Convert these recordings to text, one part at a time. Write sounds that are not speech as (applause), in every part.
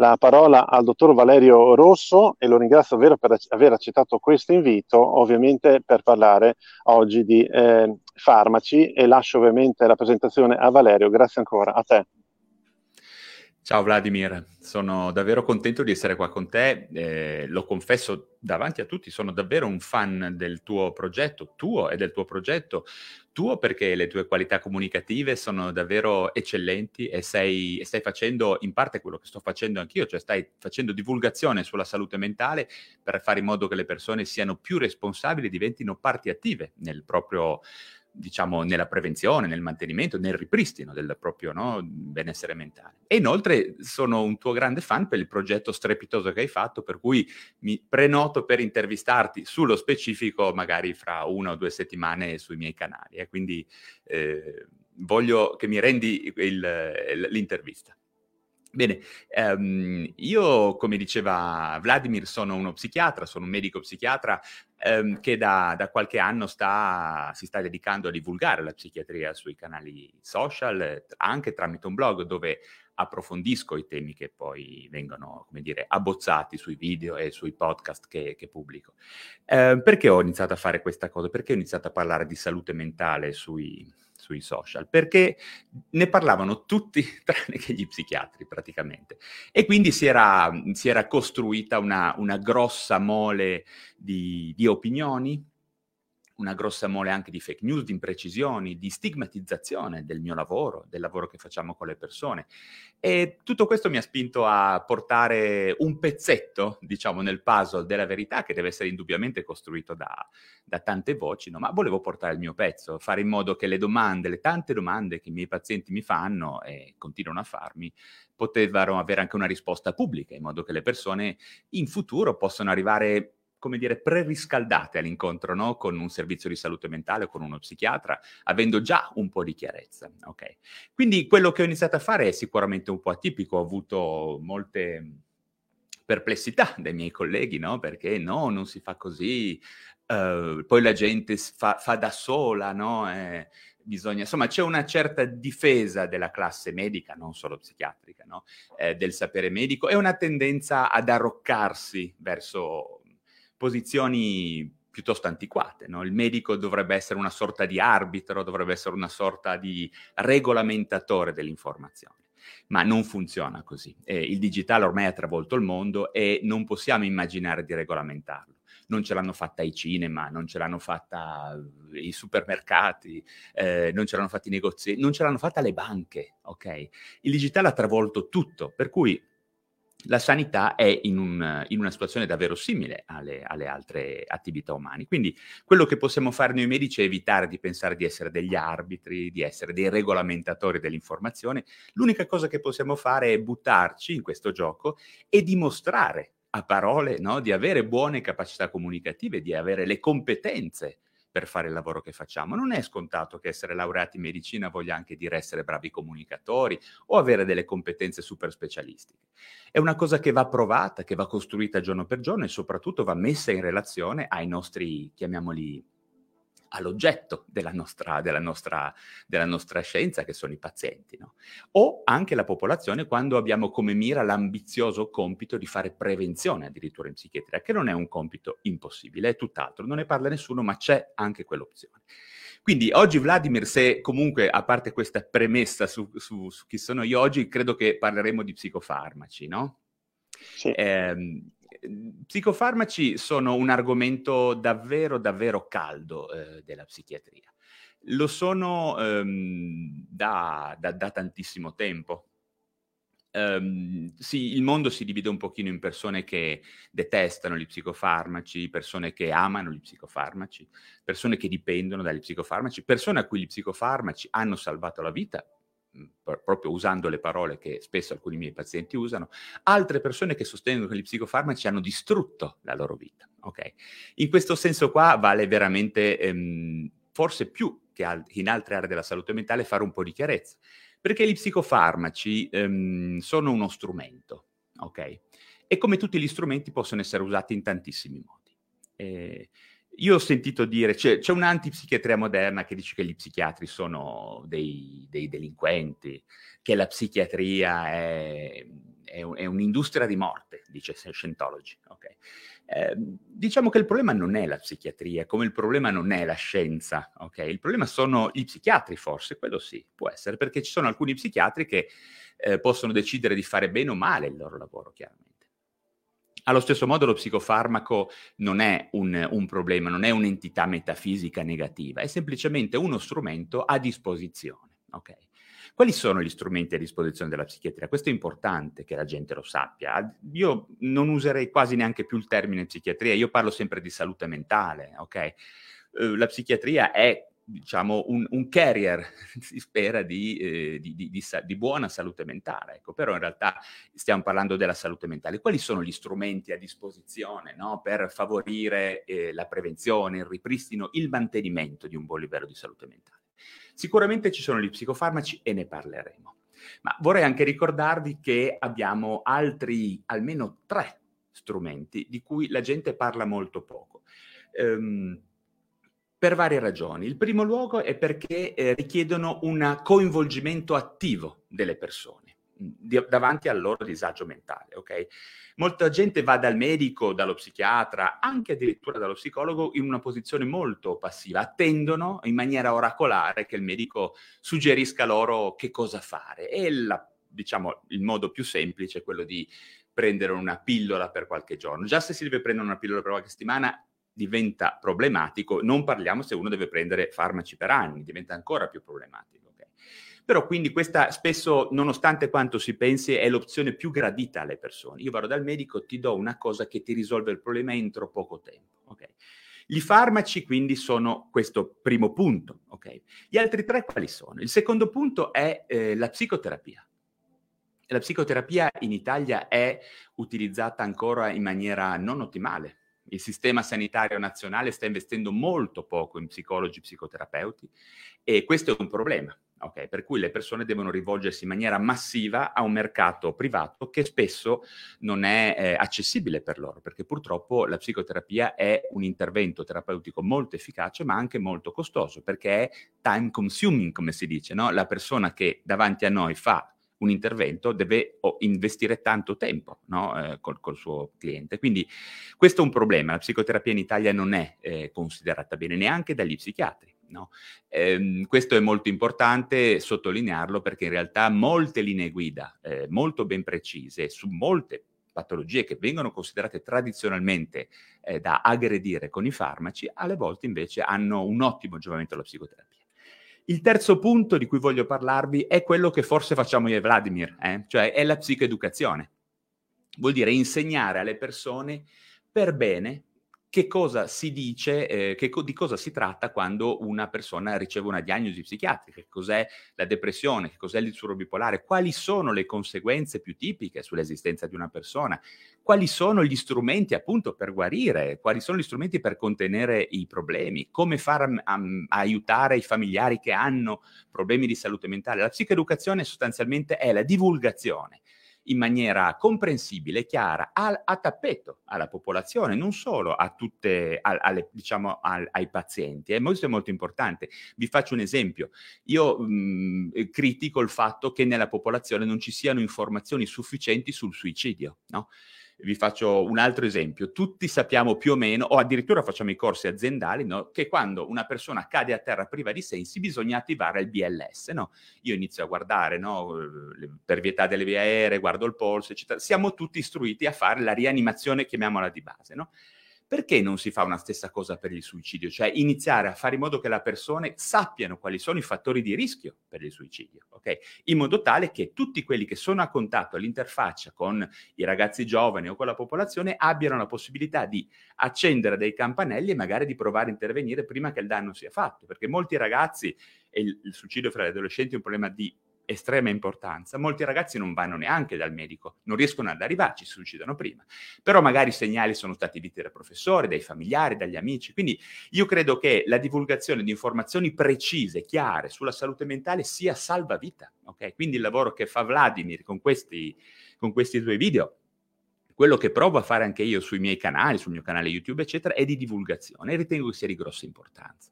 la parola al dottor Valerio Rosso e lo ringrazio davvero per aver accettato questo invito, ovviamente per parlare oggi di eh, farmaci e lascio ovviamente la presentazione a Valerio. Grazie ancora a te. Ciao Vladimir, sono davvero contento di essere qua con te, eh, lo confesso davanti a tutti, sono davvero un fan del tuo progetto, tuo e del tuo progetto, tuo perché le tue qualità comunicative sono davvero eccellenti e, sei, e stai facendo in parte quello che sto facendo anch'io, cioè stai facendo divulgazione sulla salute mentale per fare in modo che le persone siano più responsabili e diventino parti attive nel proprio diciamo, nella prevenzione, nel mantenimento, nel ripristino del proprio no, benessere mentale. E inoltre sono un tuo grande fan per il progetto strepitoso che hai fatto, per cui mi prenoto per intervistarti sullo specifico magari fra una o due settimane sui miei canali. Eh. quindi eh, voglio che mi rendi il, l'intervista. Bene, ehm, io come diceva Vladimir sono uno psichiatra, sono un medico psichiatra ehm, che da, da, qualche anno sta, si sta dedicando a divulgare la psichiatria sui canali social, anche tramite un blog dove approfondisco i temi che poi vengono, come dire, abbozzati sui video e sui podcast che, che pubblico. Eh, perché ho iniziato a fare questa cosa? Perché ho iniziato a parlare di salute mentale sui, sui social, perché ne parlavano tutti (laughs) tranne che gli psichiatri praticamente. E quindi si era, si era costruita una, una grossa mole di, di opinioni, una grossa mole anche di fake news, di imprecisioni, di stigmatizzazione del mio lavoro, del lavoro che facciamo con le persone. E tutto questo mi ha spinto a portare un pezzetto, diciamo, nel puzzle della verità, che deve essere indubbiamente costruito da, da tante voci, no? ma volevo portare il mio pezzo, fare in modo che le domande, le tante domande che i miei pazienti mi fanno e continuano a farmi, potevano avere anche una risposta pubblica, in modo che le persone in futuro possano arrivare come dire, preriscaldate all'incontro no? con un servizio di salute mentale o con uno psichiatra, avendo già un po' di chiarezza. Okay? Quindi quello che ho iniziato a fare è sicuramente un po' atipico, ho avuto molte perplessità (laughs) dai miei colleghi, no? perché no, non si fa così, uh, poi la gente fa, fa da sola, no? Eh, bisogna, insomma, c'è una certa difesa della classe medica, non solo psichiatrica, no? eh, del sapere medico e una tendenza ad arroccarsi verso posizioni piuttosto antiquate. No? Il medico dovrebbe essere una sorta di arbitro, dovrebbe essere una sorta di regolamentatore dell'informazione. Ma non funziona così. Eh, il digitale ormai ha travolto il mondo e non possiamo immaginare di regolamentarlo. Non ce l'hanno fatta i cinema, non ce l'hanno fatta i supermercati, eh, non ce l'hanno fatta i negozi, non ce l'hanno fatta le banche, ok? Il digitale ha travolto tutto, per cui la sanità è in, un, in, una situazione davvero simile alle, alle, altre attività umane. Quindi quello che possiamo fare noi medici è evitare di pensare di essere degli arbitri, di essere dei regolamentatori dell'informazione. L'unica cosa che possiamo fare è buttarci in questo gioco e dimostrare a parole no, di avere buone capacità comunicative, di avere le competenze per fare il lavoro che facciamo. Non è scontato che essere laureati in medicina voglia anche dire essere bravi comunicatori o avere delle competenze super specialistiche. È una cosa che va provata, che va costruita giorno per giorno e soprattutto va messa in relazione ai nostri, chiamiamoli, all'oggetto della nostra, della nostra, della nostra scienza, che sono i pazienti, no? o anche la popolazione quando abbiamo come mira l'ambizioso compito di fare prevenzione addirittura in psichiatria, che non è un compito impossibile, è tutt'altro, non ne parla nessuno, ma c'è anche quell'opzione. Quindi oggi Vladimir, se comunque, a parte questa premessa su, su, su chi sono io oggi, credo che parleremo di psicofarmaci, no? Sì. Eh, psicofarmaci sono un argomento davvero, davvero caldo eh, della psichiatria. Lo sono ehm, da, da, da, tantissimo tempo. Um, sì, il mondo si divide un pochino in persone che detestano gli psicofarmaci, persone che amano gli psicofarmaci, persone che dipendono dagli psicofarmaci, persone a cui gli psicofarmaci hanno salvato la vita proprio usando le parole che spesso alcuni miei pazienti usano, altre persone che sostengono che gli psicofarmaci hanno distrutto la loro vita. Okay? In questo senso qua vale veramente, ehm, forse più che al- in altre aree della salute mentale, fare un po' di chiarezza, perché gli psicofarmaci ehm, sono uno strumento, ok? E come tutti gli strumenti possono essere usati in tantissimi modi. Eh, io ho sentito dire, c'è, c'è un'antipsichiatria moderna che dice che gli psichiatri sono dei, dei delinquenti, che la psichiatria è, è, è, un'industria di morte, dice Scientology. Okay. Eh, diciamo che il problema non è la psichiatria, come il problema non è la scienza. Okay? Il problema sono i psichiatri, forse, quello sì, può essere, perché ci sono alcuni psichiatri che eh, possono decidere di fare bene o male il loro lavoro, chiaramente. Allo stesso modo lo psicofarmaco non è un, un, problema, non è un'entità metafisica negativa, è semplicemente uno strumento a disposizione. Okay? Quali sono gli strumenti a disposizione della psichiatria? Questo è importante che la gente lo sappia. Io non userei quasi neanche più il termine psichiatria, io parlo sempre di salute mentale. Okay? Uh, la psichiatria è diciamo, un, un, carrier, (laughs) si spera, di, eh, di, di, di, buona salute mentale. Ecco. Però in realtà stiamo parlando della salute mentale. Quali sono gli strumenti a disposizione no? per favorire eh, la prevenzione, il ripristino, il mantenimento di un buon livello di salute mentale? Sicuramente ci sono gli psicofarmaci e ne parleremo. Ma vorrei anche ricordarvi che abbiamo altri, almeno tre strumenti di cui la gente parla molto poco. Um, per varie ragioni. Il primo luogo è perché eh, richiedono un coinvolgimento attivo delle persone mm, di, davanti al loro disagio mentale, ok? Molta gente va dal medico, dallo psichiatra, anche addirittura dallo psicologo in una posizione molto passiva, attendono in maniera oracolare che il medico suggerisca loro che cosa fare e la, diciamo il modo più semplice è quello di prendere una pillola per qualche giorno. Già se si deve prendere una pillola per qualche settimana diventa problematico, non parliamo se uno deve prendere farmaci per anni, diventa ancora più problematico. Okay? Però quindi questa spesso, nonostante quanto si pensi, è l'opzione più gradita alle persone. Io vado dal medico, ti do una cosa che ti risolve il problema entro poco tempo. Okay? I farmaci quindi sono questo primo punto. Okay? Gli altri tre quali sono? Il secondo punto è eh, la psicoterapia. La psicoterapia in Italia è utilizzata ancora in maniera non ottimale il sistema sanitario nazionale sta investendo molto poco in psicologi, psicoterapeuti e questo è un problema. Okay, per cui le persone devono rivolgersi in maniera massiva a un mercato privato che spesso non è eh, accessibile per loro, perché purtroppo la psicoterapia è un intervento terapeutico molto efficace, ma anche molto costoso, perché è time consuming, come si dice, no? La persona che davanti a noi fa un intervento deve investire tanto tempo no? eh, col, col, suo cliente. Quindi questo è un problema. La psicoterapia in Italia non è eh, considerata bene neanche dagli psichiatri. No? Eh, questo è molto importante sottolinearlo perché in realtà molte linee guida eh, molto ben precise su molte patologie che vengono considerate tradizionalmente eh, da aggredire con i farmaci, alle volte invece hanno un ottimo giovamento alla psicoterapia. Il terzo punto di cui voglio parlarvi è quello che forse facciamo io e Vladimir, eh? cioè è la psicoeducazione. Vuol dire insegnare alle persone per bene che cosa si dice, eh, che, di cosa si tratta quando una persona riceve una diagnosi psichiatrica, che cos'è la depressione, che cos'è il disturbo bipolare, quali sono le conseguenze più tipiche sull'esistenza di una persona, quali sono gli strumenti appunto per guarire, quali sono gli strumenti per contenere i problemi, come far um, aiutare i familiari che hanno problemi di salute mentale. La psicoeducazione sostanzialmente è la divulgazione in maniera comprensibile, chiara, a, a tappeto alla popolazione, non solo a tutte, a, alle, diciamo, a, ai pazienti. E questo è molto importante. Vi faccio un esempio. Io mh, critico il fatto che nella popolazione non ci siano informazioni sufficienti sul suicidio, no? Vi faccio un altro esempio. Tutti sappiamo più o meno, o addirittura facciamo i corsi aziendali, no? che quando una persona cade a terra priva di sensi bisogna attivare il BLS. No? Io inizio a guardare no? per vietà delle vie aeree, guardo il polso, eccetera. Siamo tutti istruiti a fare la rianimazione, chiamiamola di base. No? Perché non si fa una stessa cosa per il suicidio? Cioè iniziare a fare in modo che le persone sappiano quali sono i fattori di rischio per il suicidio, ok? In modo tale che tutti quelli che sono a contatto all'interfaccia con i ragazzi giovani o con la popolazione abbiano la possibilità di accendere dei campanelli e magari di provare a intervenire prima che il danno sia fatto, perché molti ragazzi, e il, il suicidio fra gli adolescenti è un problema di estrema importanza, molti ragazzi non vanno neanche dal medico, non riescono ad arrivarci, si suicidano prima. Però magari i segnali sono stati visti dal professore, dai familiari, dagli amici. Quindi io credo che la divulgazione di informazioni precise, chiare sulla salute mentale sia salvavita. Okay? Quindi il lavoro che fa Vladimir con questi, con questi due video quello che provo a fare anche io sui miei canali, sul mio canale YouTube, eccetera, è di divulgazione e ritengo che sia di grossa importanza.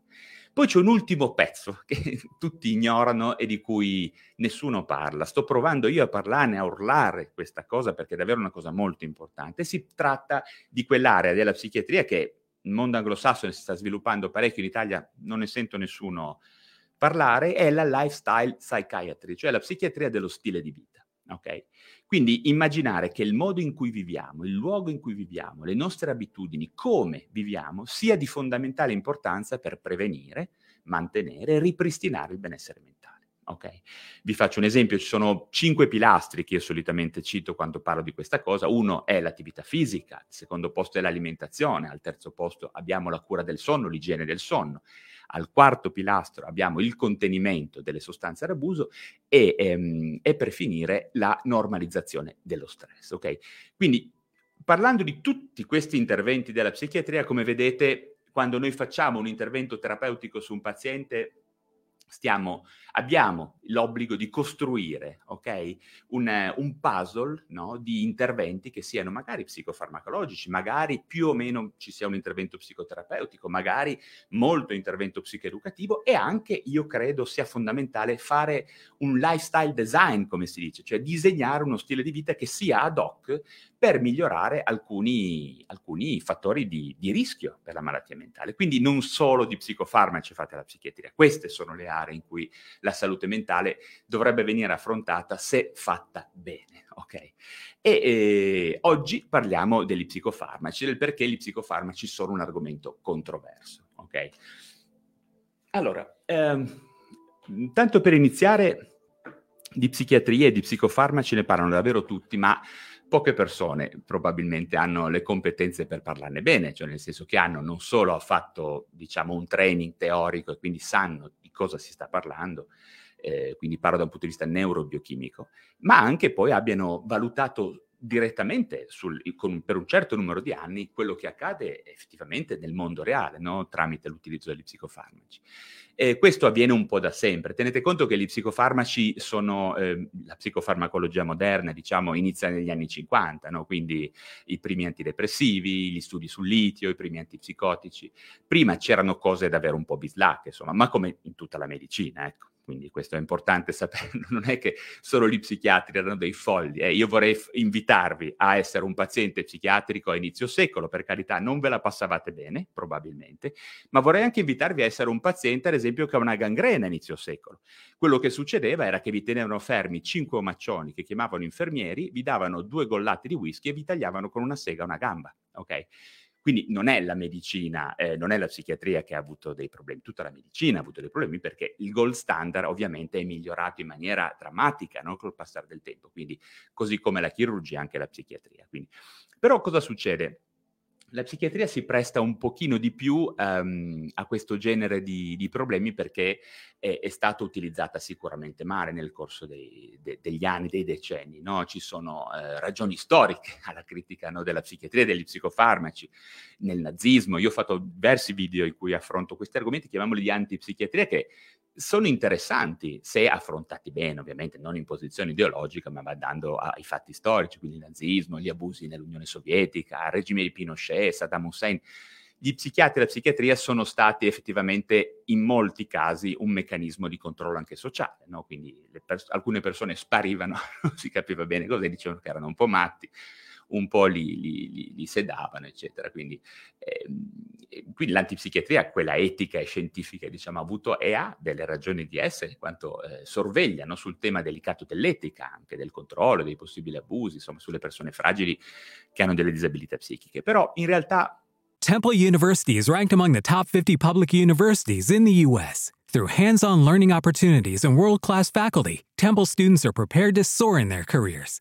Poi c'è un ultimo pezzo (laughs) che tutti ignorano e di cui nessuno parla. Sto provando io a parlarne, a urlare questa cosa perché è davvero una cosa molto importante. Si tratta di quell'area della psichiatria che nel mondo anglosassone si sta sviluppando parecchio, in Italia non ne sento nessuno parlare, è la lifestyle psychiatry, cioè la psichiatria dello stile di vita. Okay? Quindi immaginare che il modo in cui viviamo, il luogo in cui viviamo, le nostre abitudini, come viviamo, sia di fondamentale importanza per prevenire, mantenere e ripristinare il benessere mentale. Okay. Vi faccio un esempio, ci sono cinque pilastri che io solitamente cito quando parlo di questa cosa. Uno è l'attività fisica, il secondo posto è l'alimentazione, al terzo posto abbiamo la cura del sonno, l'igiene del sonno, al quarto pilastro abbiamo il contenimento delle sostanze ad abuso e, ehm, e per finire la normalizzazione dello stress. Okay? Quindi parlando di tutti questi interventi della psichiatria, come vedete, quando noi facciamo un intervento terapeutico su un paziente, stiamo, abbiamo l'obbligo di costruire okay, un, un, puzzle no, di interventi che siano magari psicofarmacologici, magari più o meno ci sia un intervento psicoterapeutico, magari molto intervento psicoeducativo e anche io credo sia fondamentale fare un lifestyle design, come si dice, cioè disegnare uno stile di vita che sia ad hoc per migliorare alcuni, alcuni fattori di, di, rischio per la malattia mentale. Quindi non solo di psicofarmaci fate la psichiatria, queste sono le aree in cui la salute mentale dovrebbe venire affrontata se fatta bene. Okay? E eh, oggi parliamo degli psicofarmaci, del perché gli psicofarmaci sono un argomento controverso. Okay? Allora, ehm, tanto per iniziare, di psichiatria e di psicofarmaci ne parlano davvero tutti, ma poche persone probabilmente hanno le competenze per parlarne bene, cioè nel senso che hanno non solo fatto diciamo un training teorico e quindi sanno di cosa si sta parlando, eh, quindi parlo da un punto di vista neurobiochimico, ma anche poi abbiano valutato direttamente sul, con, per un certo numero di anni quello che accade effettivamente nel mondo reale, no? tramite l'utilizzo degli psicofarmaci. E questo avviene un po' da sempre. Tenete conto che gli psicofarmaci sono, eh, la psicofarmacologia moderna, diciamo, inizia negli anni 50, no? quindi i primi antidepressivi, gli studi sul litio, i primi antipsicotici. Prima c'erano cose davvero un po' bislacche, insomma, ma come in tutta la medicina, ecco quindi questo è importante (laughs) saperlo, non è che solo gli psichiatri erano dei folli, eh. io vorrei f- invitarvi a essere un paziente psichiatrico a inizio secolo, per carità non ve la passavate bene, probabilmente, ma vorrei anche invitarvi a essere un paziente, ad esempio, che ha una gangrena a inizio secolo. Quello che succedeva era che vi tenevano fermi cinque omaccioni che chiamavano infermieri, vi davano due gollate di whisky e vi tagliavano con una sega una gamba, ok? Quindi non è la medicina, eh, non è la psichiatria che ha avuto dei problemi, tutta la medicina ha avuto dei problemi perché il gold standard ovviamente è migliorato in maniera drammatica no? col passare del tempo, quindi così come la chirurgia anche la psichiatria. Quindi, però cosa succede? La psichiatria si presta un pochino di più um, a questo genere di, di problemi perché è, è, stata utilizzata sicuramente male nel corso dei, de, degli anni, dei decenni. No? Ci sono eh, ragioni storiche (laughs) alla critica no, della psichiatria degli psicofarmaci, nel nazismo. Io ho fatto diversi video in cui affronto questi argomenti, chiamiamoli di antipsichiatria, che sono interessanti se affrontati bene, ovviamente non in posizione ideologica, ma andando ai fatti storici, quindi il nazismo, gli abusi nell'Unione Sovietica, il regime di Pinochet, Saddam Hussein. Gli psichiatri e la psichiatria sono stati effettivamente in molti casi un meccanismo di controllo anche sociale, no? quindi pers- alcune persone sparivano, (laughs) non si capiva bene cosa, dicevano che erano un po' matti, un po' li, li, li, li sedavano, eccetera. Quindi, eh, quindi, l'antipsichiatria, quella etica e scientifica, diciamo, ha avuto e ha delle ragioni di essere, in quanto eh, sorveglia sul tema delicato dell'etica, anche del controllo, dei possibili abusi, insomma, sulle persone fragili che hanno delle disabilità psichiche. Però in realtà... Temple University is ranked among the top 50 public universities in the U.S. Through hands-on learning opportunities and world-class faculty, Temple students are prepared to soar in their careers.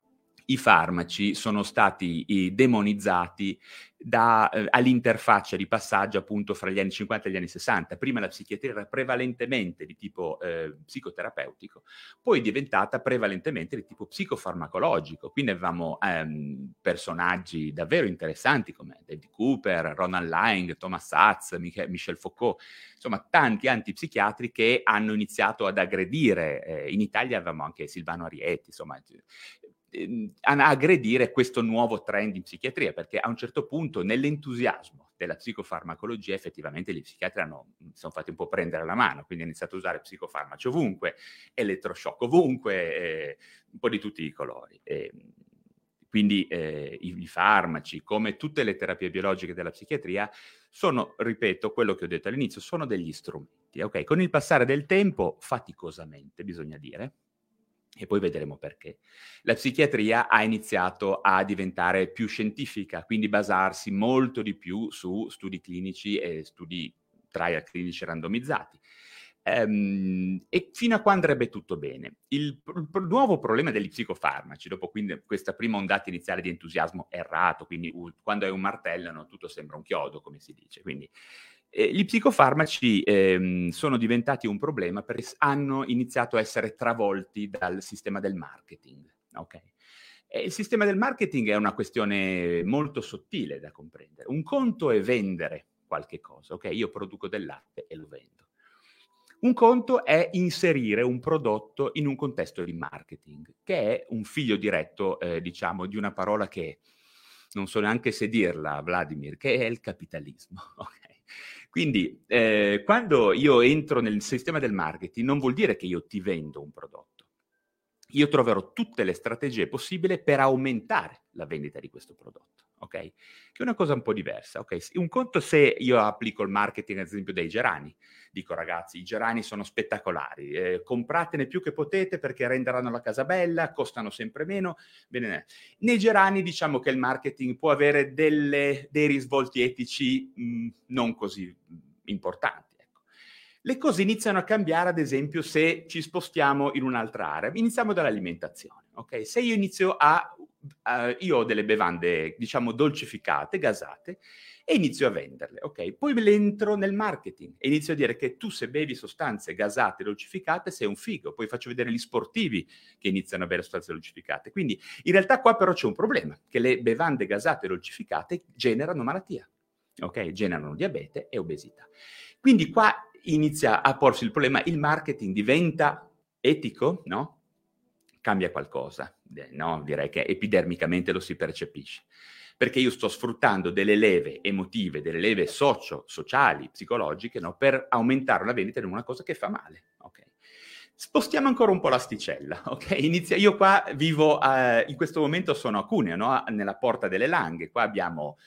i farmaci sono stati demonizzati da, eh, all'interfaccia di passaggio appunto fra gli anni 50 e gli anni 60. Prima la psichiatria era prevalentemente di tipo eh, psicoterapeutico, poi è diventata prevalentemente di tipo psicofarmacologico. Quindi avevamo ehm, personaggi davvero interessanti come David Cooper, Ronald Lang, Thomas Satz, Mich- Michel Foucault, insomma tanti antipsichiatri che hanno iniziato ad aggredire. Eh, in Italia avevamo anche Silvano Arietti, insomma aggredire questo nuovo trend in psichiatria, perché a un certo punto nell'entusiasmo della psicofarmacologia effettivamente gli psichiatri hanno, si sono fatti un po' prendere la mano, quindi hanno iniziato a usare psicofarmaci ovunque, elettroshock ovunque, eh, un po' di tutti i colori. E, quindi eh, i, i, farmaci, come tutte le terapie biologiche della psichiatria, sono, ripeto, quello che ho detto all'inizio, sono degli strumenti. Okay? Con il passare del tempo, faticosamente, bisogna dire, e poi vedremo perché. La psichiatria ha iniziato a diventare più scientifica, quindi basarsi molto di più su studi clinici e studi trial clinici randomizzati. Um, e fino a qua andrebbe tutto bene. Il, il, il, nuovo problema degli psicofarmaci, dopo quindi questa prima ondata iniziale di entusiasmo errato, quindi uh, quando è un martello no, tutto sembra un chiodo, come si dice, quindi gli psicofarmaci ehm, sono diventati un problema perché hanno iniziato a essere travolti dal sistema del marketing. Okay? Il sistema del marketing è una questione molto sottile da comprendere. Un conto è vendere qualche cosa, ok? Io produco del latte e lo vendo. Un conto è inserire un prodotto in un contesto di marketing, che è un figlio diretto, eh, diciamo, di una parola che non so neanche se dirla, Vladimir, che è il capitalismo. (laughs) Okay? Quindi eh, quando io entro nel sistema del marketing non vuol dire che io ti vendo un prodotto. Io troverò tutte le strategie possibili per aumentare la vendita di questo prodotto, ok? Che è una cosa un po' diversa, ok? Un conto se io applico il marketing, ad esempio, dei gerani. Dico ragazzi, i gerani sono spettacolari, eh, compratene più che potete perché renderanno la casa bella, costano sempre meno. Bene, nei gerani diciamo che il marketing può avere delle, dei risvolti etici mh, non così importanti. Ecco. Le cose iniziano a cambiare, ad esempio, se ci spostiamo in un'altra area. Iniziamo dall'alimentazione. Okay? Se io inizio a... Uh, io ho delle bevande, diciamo, dolcificate, gasate, e inizio a venderle, ok? Poi le entro nel marketing e inizio a dire che tu se bevi sostanze gasate, dolcificate, sei un figo. Poi faccio vedere gli sportivi che iniziano a bere sostanze dolcificate. Quindi in realtà qua però c'è un problema, che le bevande gasate e dolcificate generano malattia ok? Generano diabete e obesità. Quindi qua inizia a porsi il problema, il marketing diventa etico, no? Cambia qualcosa, no? Direi che epidermicamente lo si percepisce. Perché io sto sfruttando delle leve emotive, delle leve socio-sociali, psicologiche, no? Per aumentare la vendita di una cosa che fa male? Spostiamo ancora un po' l'asticella, (laughs) ok? Inizia, io qua vivo, uh, in questo momento sono a Cuneo, no? Nella Porta delle Langhe, qua abbiamo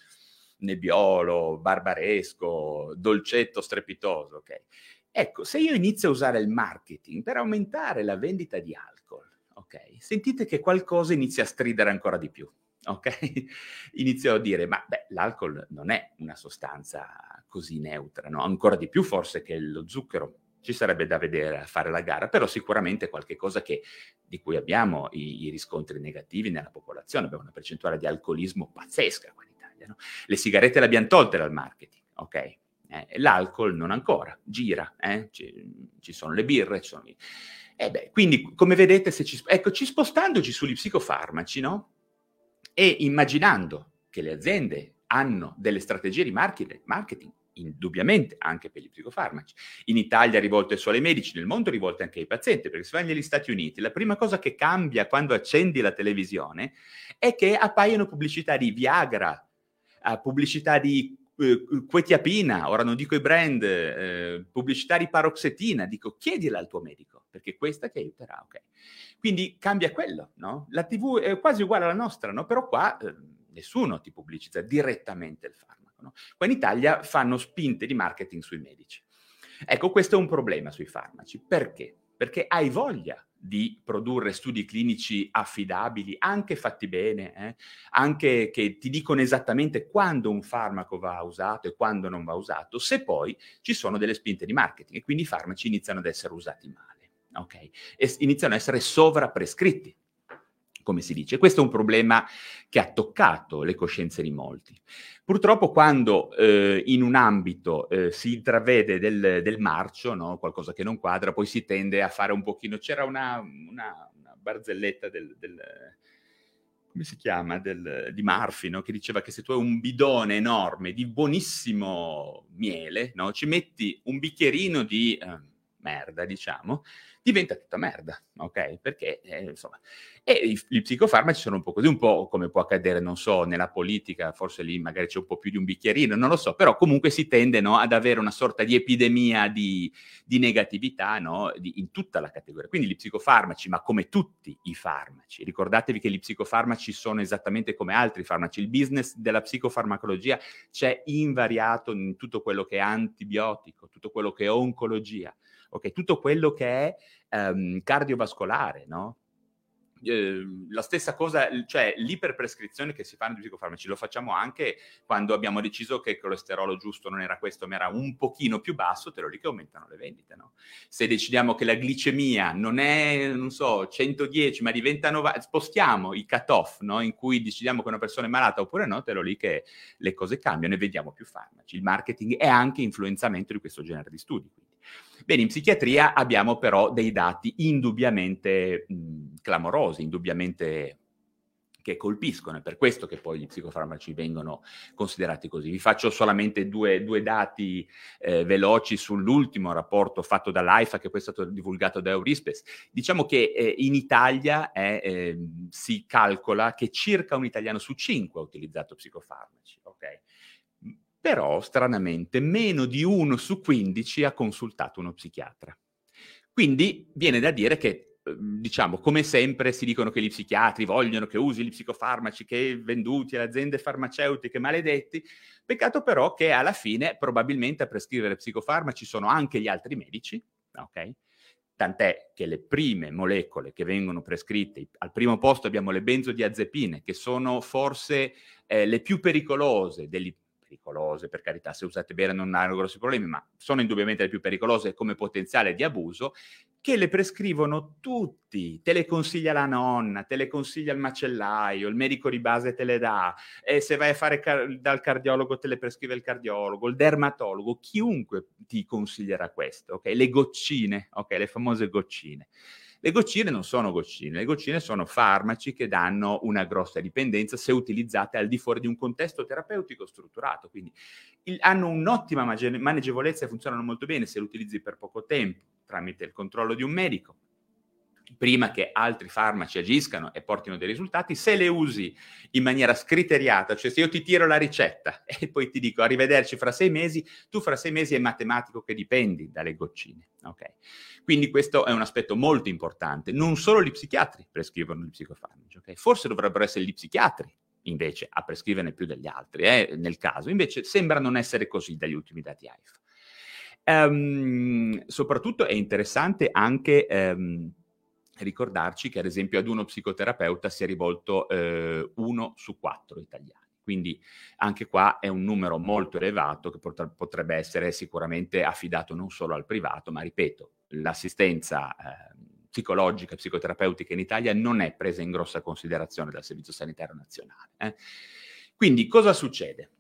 nebbiolo, barbaresco, dolcetto strepitoso, ok? Ecco, se io inizio a usare il marketing per aumentare la vendita di alcol, ok? Sentite che qualcosa inizia a stridere ancora di più, ok? (laughs) Inizio a dire, ma beh, l'alcol non è una sostanza così neutra, no? Ancora di più forse che lo zucchero. Ci sarebbe da vedere a fare la gara, però sicuramente qualche cosa che, di cui abbiamo i, i riscontri negativi nella popolazione, abbiamo una percentuale di alcolismo pazzesca, quindi Italia. No? Le sigarette le abbiamo tolte dal marketing, ok? Eh, l'alcol non ancora, gira, eh? ci, ci, sono le birre, ci sono... Eh beh, quindi, come vedete, ci, ecco, ci spostandoci sugli psicofarmaci, no? E immaginando che le aziende hanno delle strategie di marketing, marketing indubbiamente anche per gli psicofarmaci. In Italia rivolte solo ai medici, nel mondo rivolte anche ai pazienti, perché se vai negli Stati Uniti, la prima cosa che cambia quando accendi la televisione è che appaiono pubblicità di Viagra, pubblicità di eh, quetiapina, ora non dico i brand, eh, pubblicità di paroxetina, dico chiedila al tuo medico, perché questa ti aiuterà, ok? Quindi cambia quello, no? La TV è quasi uguale alla nostra, no? Però qua eh, nessuno ti pubblicizza direttamente il farmaco, no? Qua in Italia fanno spinte di marketing sui medici. Ecco, questo è un problema sui farmaci. Perché? Perché hai voglia di produrre studi clinici affidabili, anche fatti bene, eh? anche che ti dicono esattamente quando un farmaco va usato e quando non va usato, se poi ci sono delle spinte di marketing e quindi i farmaci iniziano ad essere usati male, ok? E iniziano ad essere sovraprescritti. come si dice. Questo è un problema che ha toccato le coscienze di molti. Purtroppo quando eh, in un ambito eh, si intravede del, del marcio, no? qualcosa che non quadra, poi si tende a fare un pochino... C'era una, una, una barzelletta del, del come si chiama, del, di Murphy, no? che diceva che se tu hai un bidone enorme di buonissimo miele, no? ci metti un bicchierino di eh, merda, diciamo, diventa tutta merda, ok? Perché, eh, insomma, e i, gli psicofarmaci sono un po' così, un po' come può accadere, non so, nella politica, forse lì magari c'è un po' più di un bicchierino, non lo so, però comunque si tende no, ad avere una sorta di epidemia di, di negatività no, di, in tutta la categoria. Quindi gli psicofarmaci, ma come tutti i farmaci, ricordatevi che gli psicofarmaci sono esattamente come altri farmaci, il business della psicofarmacologia c'è invariato in tutto quello che è antibiotico, tutto quello che è oncologia ok? Tutto quello che è um, cardiovascolare, no? Ehm, la stessa cosa, cioè l'iperprescrizione che si fa nei psicofarmaci, lo facciamo anche quando abbiamo deciso che il colesterolo giusto non era questo, ma era un pochino più basso, te lo lì che aumentano le vendite, no? Se decidiamo che la glicemia non è, non so, 110, ma diventa 90, spostiamo i cut-off, no? In cui decidiamo che una persona è malata oppure no, te lo lì che le cose cambiano e vediamo più farmaci. Il marketing è anche influenzamento di questo genere di studi, quindi. Bene, in psichiatria abbiamo però dei dati indubbiamente mh, clamorosi, indubbiamente che colpiscono, è per questo che poi gli psicofarmaci vengono considerati così. Vi faccio solamente due, due dati eh, veloci sull'ultimo rapporto fatto dall'AIFA, che poi è stato divulgato da Eurispes. Diciamo che eh, in Italia eh, si calcola che circa un italiano su cinque ha utilizzato psicofarmaci, ok? Però stranamente meno di uno su 15 ha consultato uno psichiatra. Quindi viene da dire che, ehm, diciamo, come sempre si dicono che gli psichiatri vogliono che usi gli psicofarmaci che venduti alle aziende farmaceutiche maledetti, peccato però che alla fine probabilmente a prescrivere psicofarmaci sono anche gli altri medici, ok? Tant'è che le prime molecole che vengono prescritte, al primo posto abbiamo le benzodiazepine, che sono forse eh, le più pericolose degli pericolose, per carità, se usate bene non hanno grossi problemi, ma sono indubbiamente le più pericolose come potenziale di abuso, che le prescrivono tutti, te le consiglia la nonna, te le consiglia il macellaio, il medico di base te le dà, e se vai a fare car- dal cardiologo te le prescrive il cardiologo, il dermatologo, chiunque ti consiglierà questo, ok? Le goccine, ok? Le famose goccine. Le goccine non sono goccine, le goccine sono farmaci che danno una grossa dipendenza se utilizzate al di fuori di un contesto terapeutico strutturato, quindi il, hanno un'ottima maneggevolezza e funzionano molto bene se li utilizzi per poco tempo tramite il controllo di un medico prima che altri farmaci agiscano e portino dei risultati, se le usi in maniera scriteriata, cioè se io ti tiro la ricetta (laughs) e poi ti dico arrivederci fra sei mesi, tu fra sei mesi è matematico che dipendi dalle goccine. Okay? Quindi questo è un aspetto molto importante. Non solo gli psichiatri prescrivono gli psicofarmaci, okay? forse dovrebbero essere gli psichiatri invece a prescriverne più degli altri, eh, nel caso. Invece sembra non essere così dagli ultimi dati AIFA. Um, soprattutto è interessante anche... Um, ricordarci che ad esempio ad uno psicoterapeuta si è rivolto eh, uno su quattro italiani. Quindi anche qua è un numero molto elevato che potrebbe essere sicuramente affidato non solo al privato, ma ripeto, l'assistenza eh, psicologica e psicoterapeutica in Italia non è presa in grossa considerazione dal Servizio Sanitario Nazionale. Eh. Quindi cosa succede?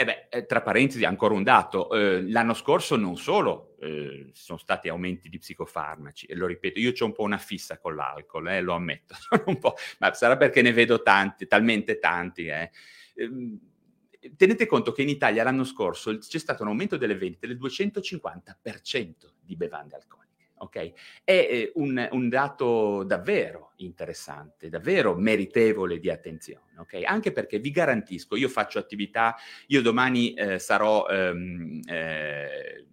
E beh, eh, tra parentesi, ancora un dato, eh, l'anno scorso non solo eh, sono stati aumenti di psicofarmaci, e lo ripeto, io ho un po' una fissa con l'alcol, eh, lo ammetto, (laughs) ma sarà perché ne vedo tanti, talmente tanti. Eh. Ehm, tenete conto che in Italia l'anno scorso c'è stato un aumento delle vendite del 250% di bevande alcoliche ok? È eh, un, un, dato davvero interessante, davvero meritevole di attenzione, ok? Anche perché vi garantisco, io faccio attività, io domani eh, sarò... Ehm, eh,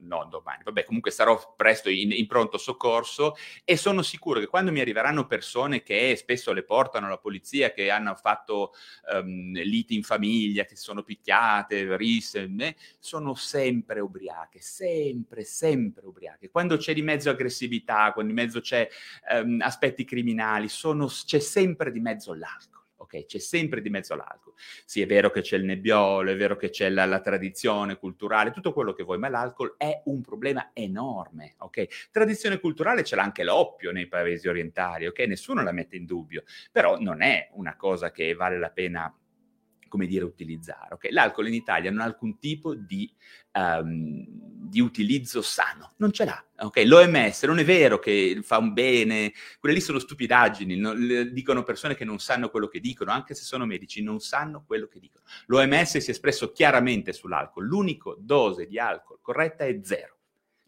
no domani, vabbè comunque sarò presto in, in, pronto soccorso e sono sicuro che quando mi arriveranno persone che spesso le portano alla polizia, che hanno fatto um, liti in famiglia, che sono picchiate, risse, eh, sono sempre ubriache, sempre, sempre ubriache. Quando c'è di mezzo aggressività, quando di mezzo c'è um, aspetti criminali, sono, c'è sempre di mezzo l'alcol. Ok? C'è sempre di mezzo l'alcol. Sì, è vero che c'è il nebbiolo, è vero che c'è la, la tradizione culturale, tutto quello che vuoi, ma l'alcol è un problema enorme, ok? Tradizione culturale ce l'ha anche l'oppio nei paesi orientali, ok? Nessuno la mette in dubbio, però non è una cosa che vale la pena come dire, utilizzare. Okay? L'alcol in Italia non ha alcun tipo di, um, di utilizzo sano, non ce l'ha. Okay? L'OMS non è vero che fa un bene, quelle lì sono stupidaggini, no? dicono persone che non sanno quello che dicono, anche se sono medici, non sanno quello che dicono. L'OMS si è espresso chiaramente sull'alcol, l'unico dose di alcol corretta è zero.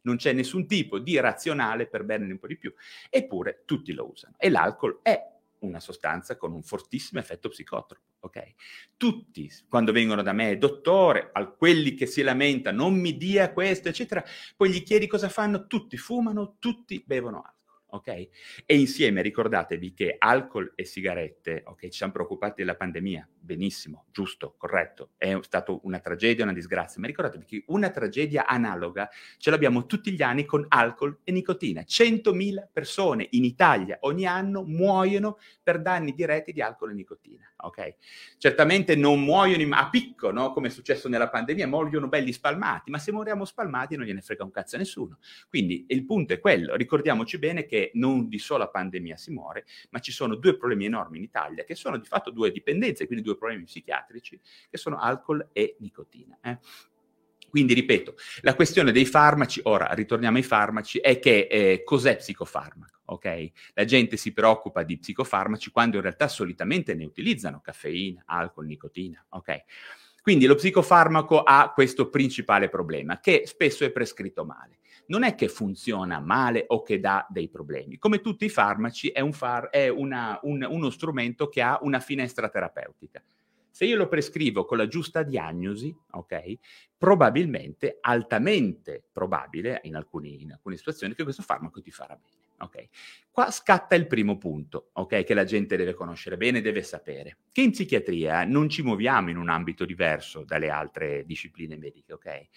Non c'è nessun tipo di razionale per berne un po' di più, eppure tutti lo usano. E l'alcol è una sostanza con un fortissimo effetto psicotropo, ok? Tutti, quando vengono da me, dottore, a quelli che si lamentano, non mi dia questo, eccetera, poi gli chiedi cosa fanno, tutti fumano, tutti bevono alcol ok? E insieme ricordatevi che alcol e sigarette, ok, ci siamo preoccupati della pandemia, benissimo, giusto, corretto, è stata una tragedia, una disgrazia, ma ricordatevi che una tragedia analoga ce l'abbiamo tutti gli anni con alcol e nicotina. 100.000 persone in Italia ogni anno muoiono per danni diretti di alcol e nicotina, ok? Certamente non muoiono a picco, no? Come è successo nella pandemia, muoiono belli spalmati, ma se moriamo spalmati non gliene frega un cazzo a nessuno. Quindi il punto è quello, ricordiamoci bene che non di sola pandemia si muore, ma ci sono due problemi enormi in Italia, che sono di fatto due dipendenze, quindi due problemi psichiatrici, che sono alcol e nicotina. Eh. Quindi, ripeto, la questione dei farmaci, ora ritorniamo ai farmaci, è che eh, cos'è psicofarmaco? Ok? La gente si preoccupa di psicofarmaci quando in realtà solitamente ne utilizzano caffeina, alcol, nicotina. Ok? Quindi lo psicofarmaco ha questo principale problema, che spesso è prescritto male non è che funziona male o che dà dei problemi. Come tutti i farmaci è, un far, è una, un, uno strumento che ha una finestra terapeutica. Se io lo prescrivo con la giusta diagnosi, ok, probabilmente, altamente probabile in, alcuni, in alcune situazioni, che questo farmaco ti farà bene. Okay. Qua scatta il primo punto, okay, che la gente deve conoscere bene, deve sapere, che in psichiatria non ci muoviamo in un ambito diverso dalle altre discipline mediche, ok?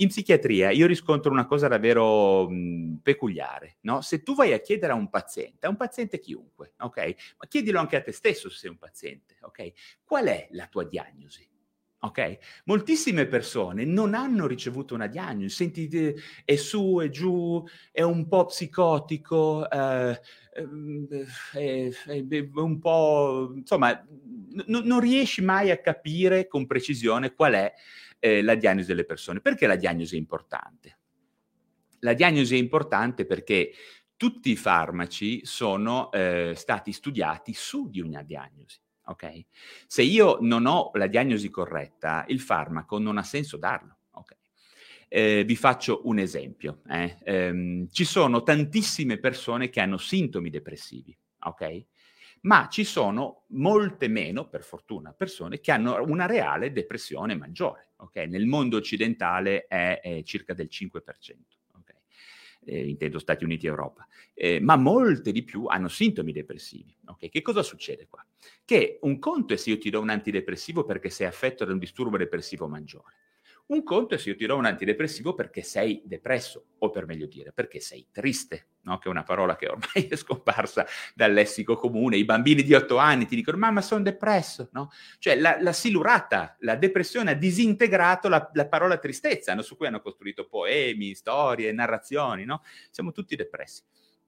In psichiatria io riscontro una cosa davvero mh, peculiare, no? Se tu vai a chiedere a un paziente, a un paziente chiunque, ok? Ma chiedilo anche a te stesso se sei un paziente, ok? Qual è la tua diagnosi? Ok? Moltissime persone non hanno ricevuto una diagnosi, senti, è su e giù, è un po' psicotico, eh, ehm, è, è, è, un po'... insomma, n- non riesci mai a capire con precisione qual è eh, la diagnosi delle persone. Perché la diagnosi è importante? La diagnosi è importante perché tutti i farmaci sono eh, stati studiati su di una diagnosi. Okay? Se io non ho la diagnosi corretta, il farmaco non ha senso darlo. Okay? Eh, vi faccio un esempio. Eh? Ehm, ci sono tantissime persone che hanno sintomi depressivi, ok? Ma ci sono molte meno, per fortuna, persone che hanno una reale depressione maggiore, ok? Nel mondo occidentale è, è circa del 5% eh, intendo Stati Uniti e Europa, eh, ma molte di più hanno sintomi depressivi. Okay? Che cosa succede qua? Che un conto è se io ti do un antidepressivo perché sei affetto da un disturbo depressivo maggiore. Un conto è se io ti do un antidepressivo perché sei depresso, o per meglio dire, perché sei triste, no? che è una parola che ormai (laughs) è scomparsa dal lessico comune. I bambini di otto anni ti dicono, mamma sono depresso, no? Cioè la, la silurata, la depressione ha disintegrato la, la parola tristezza, no? su cui hanno costruito poemi, storie, narrazioni? Siamo tutti depressi.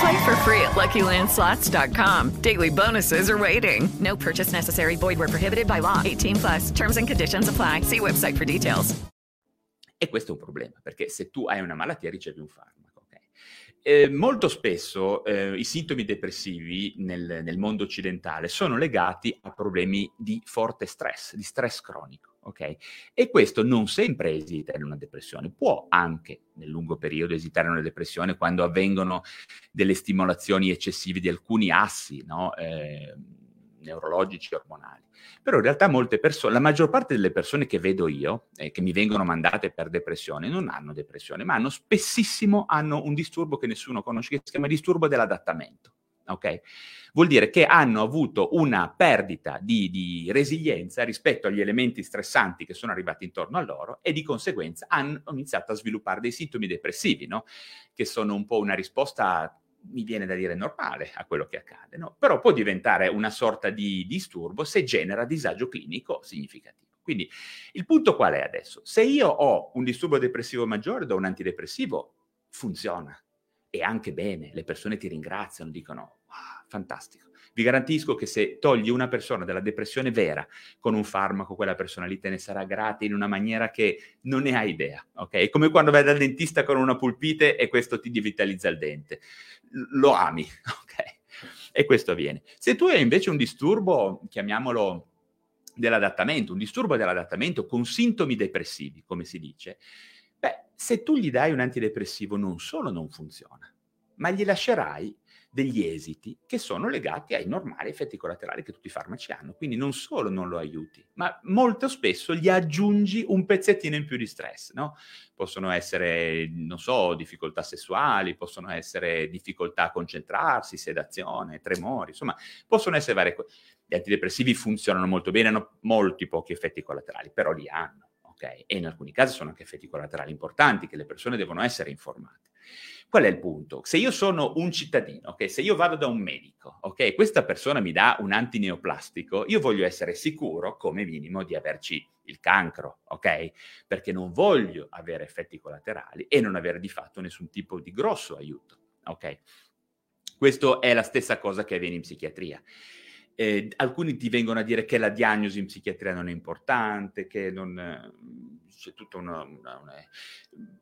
Play for free at LuckyLandSlots.com. Daily bonuses are waiting. No purchase necessary. Void where prohibited by law. 18 plus. Terms and conditions apply. See website for details. E questo è un problema, perché se tu hai una malattia ricevi un farmaco. Okay? eh, molto spesso eh, i sintomi depressivi nel, nel, mondo occidentale sono legati a problemi di forte stress, di stress cronico. Okay? E questo non sempre esita in una depressione, può anche nel lungo periodo esitare in una depressione quando avvengono delle stimolazioni eccessive di alcuni assi no? eh, neurologici ormonali. Però in realtà molte persone, la maggior parte delle persone che vedo io, eh, che mi vengono mandate per depressione, non hanno depressione, ma hanno spessissimo hanno un disturbo che nessuno conosce, che si chiama disturbo dell'adattamento. Okay? Vuol dire che hanno avuto una perdita di, di, resilienza rispetto agli elementi stressanti che sono arrivati intorno a loro e di conseguenza hanno iniziato a sviluppare dei sintomi depressivi, no? che sono un po' una risposta mi viene da dire normale a quello che accade, no? però può diventare una sorta di disturbo se genera disagio clinico significativo. Quindi il punto qual è adesso? Se io ho un disturbo depressivo maggiore, do un antidepressivo, funziona e anche bene, le persone ti ringraziano, dicono, fantastico. Vi garantisco che se togli una persona dalla depressione vera con un farmaco, quella persona lì te ne sarà grata in una maniera che non ne hai idea, ok? È come quando vai dal dentista con una pulpite e questo ti devitalizza il dente. Lo ami, (laughs) ok? E questo avviene. Se tu hai invece un disturbo, chiamiamolo dell'adattamento, un disturbo dell'adattamento con sintomi depressivi, come si dice, beh, se tu gli dai un antidepressivo non solo non funziona, ma gli lascerai degli esiti che sono legati ai normali effetti collaterali che tutti i farmaci hanno. Quindi non solo non lo aiuti, ma molto spesso gli aggiungi un pezzettino in più di stress, no? Possono essere, non so, difficoltà sessuali, possono essere difficoltà a concentrarsi, sedazione, tremori, insomma, possono essere varie cose. Gli antidepressivi funzionano molto bene, hanno molti pochi effetti collaterali, però li hanno, ok? E in alcuni casi sono anche effetti collaterali importanti che le persone devono essere informate. Qual è il punto? Se io sono un cittadino, ok, se io vado da un medico, ok, questa persona mi dà un antineoplastico, io voglio essere sicuro, come minimo, di averci il cancro, ok? Perché non voglio avere effetti collaterali e non avere di fatto nessun tipo di grosso aiuto, ok? Questo è la stessa cosa che avviene in psichiatria. Eh, alcuni ti vengono a dire che la diagnosi in psichiatria non è importante, che non, c'è tutta una, una, una,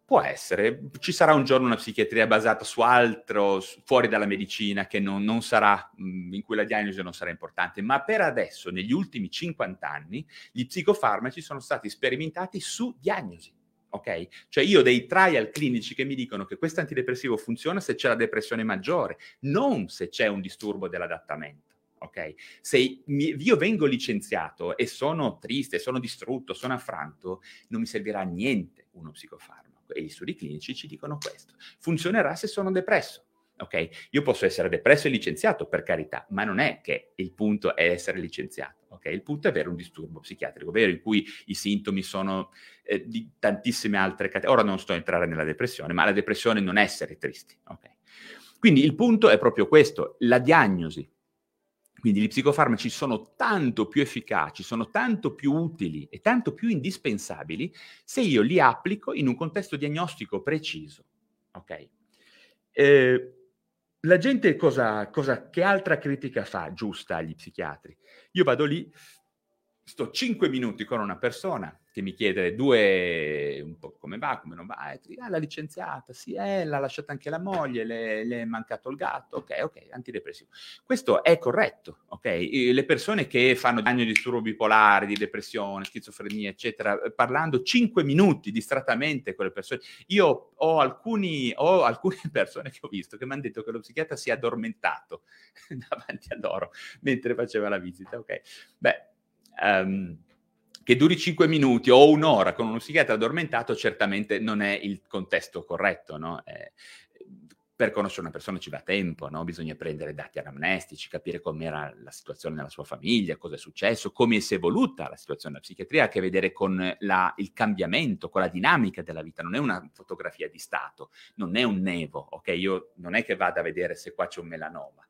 Può essere, ci sarà un giorno una psichiatria basata su altro, fuori dalla medicina, che non, non sarà, in cui la diagnosi non sarà importante, ma per adesso, negli ultimi 50 anni, gli psicofarmaci sono stati sperimentati su diagnosi. Ok? Cioè io ho dei trial clinici che mi dicono che questo antidepressivo funziona se c'è la depressione maggiore, non se c'è un disturbo dell'adattamento ok? Se io vengo licenziato e sono triste, sono distrutto, sono affranto, non mi servirà a niente uno psicofarmaco. E gli studi clinici ci dicono questo. Funzionerà se sono depresso. Ok? Io posso essere depresso e licenziato, per carità, ma non è che il punto è essere licenziato. Ok? Il punto è avere un disturbo psichiatrico, vero? In cui i sintomi sono eh, di tantissime altre categorie. Ora non sto a entrare nella depressione, ma la depressione non è essere tristi. Ok? Quindi il punto è proprio questo, la diagnosi quindi gli psicofarmaci sono tanto più efficaci, sono tanto più utili e tanto più indispensabili se io li applico in un contesto diagnostico preciso. Ok? Eh, la gente cosa, cosa, che altra critica fa giusta agli psichiatri? Io vado lì, sto 5 minuti con una persona che mi chiede due, un po' come va, come non va, e tu, ah, l'ha licenziata, sì, eh, l'ha lasciata anche la moglie, le, le, è mancato il gatto, ok, ok, antidepressivo. Questo è corretto, ok? Le persone che fanno danni di disturbo bipolare, di depressione, schizofrenia, eccetera, eh, parlando 5 minuti distrattamente con le persone, io ho, alcuni, ho alcune (laughs) persone che ho visto che mi hanno detto che lo psichiatra si è addormentato (laughs) davanti a loro mentre faceva la visita, ok? Beh, um, che duri 5 minuti o un'ora con uno psichiatra addormentato certamente non è il contesto corretto, no? eh, per conoscere una persona ci va tempo, no? bisogna prendere dati anamnestici, capire com'era la situazione nella sua famiglia, cosa è successo, come si è evoluta la situazione della psichiatria, ha a che vedere con la, il cambiamento, con la dinamica della vita, non è una fotografia di stato, non è un nevo, ok? Io non è che vada a vedere se qua c'è un melanoma,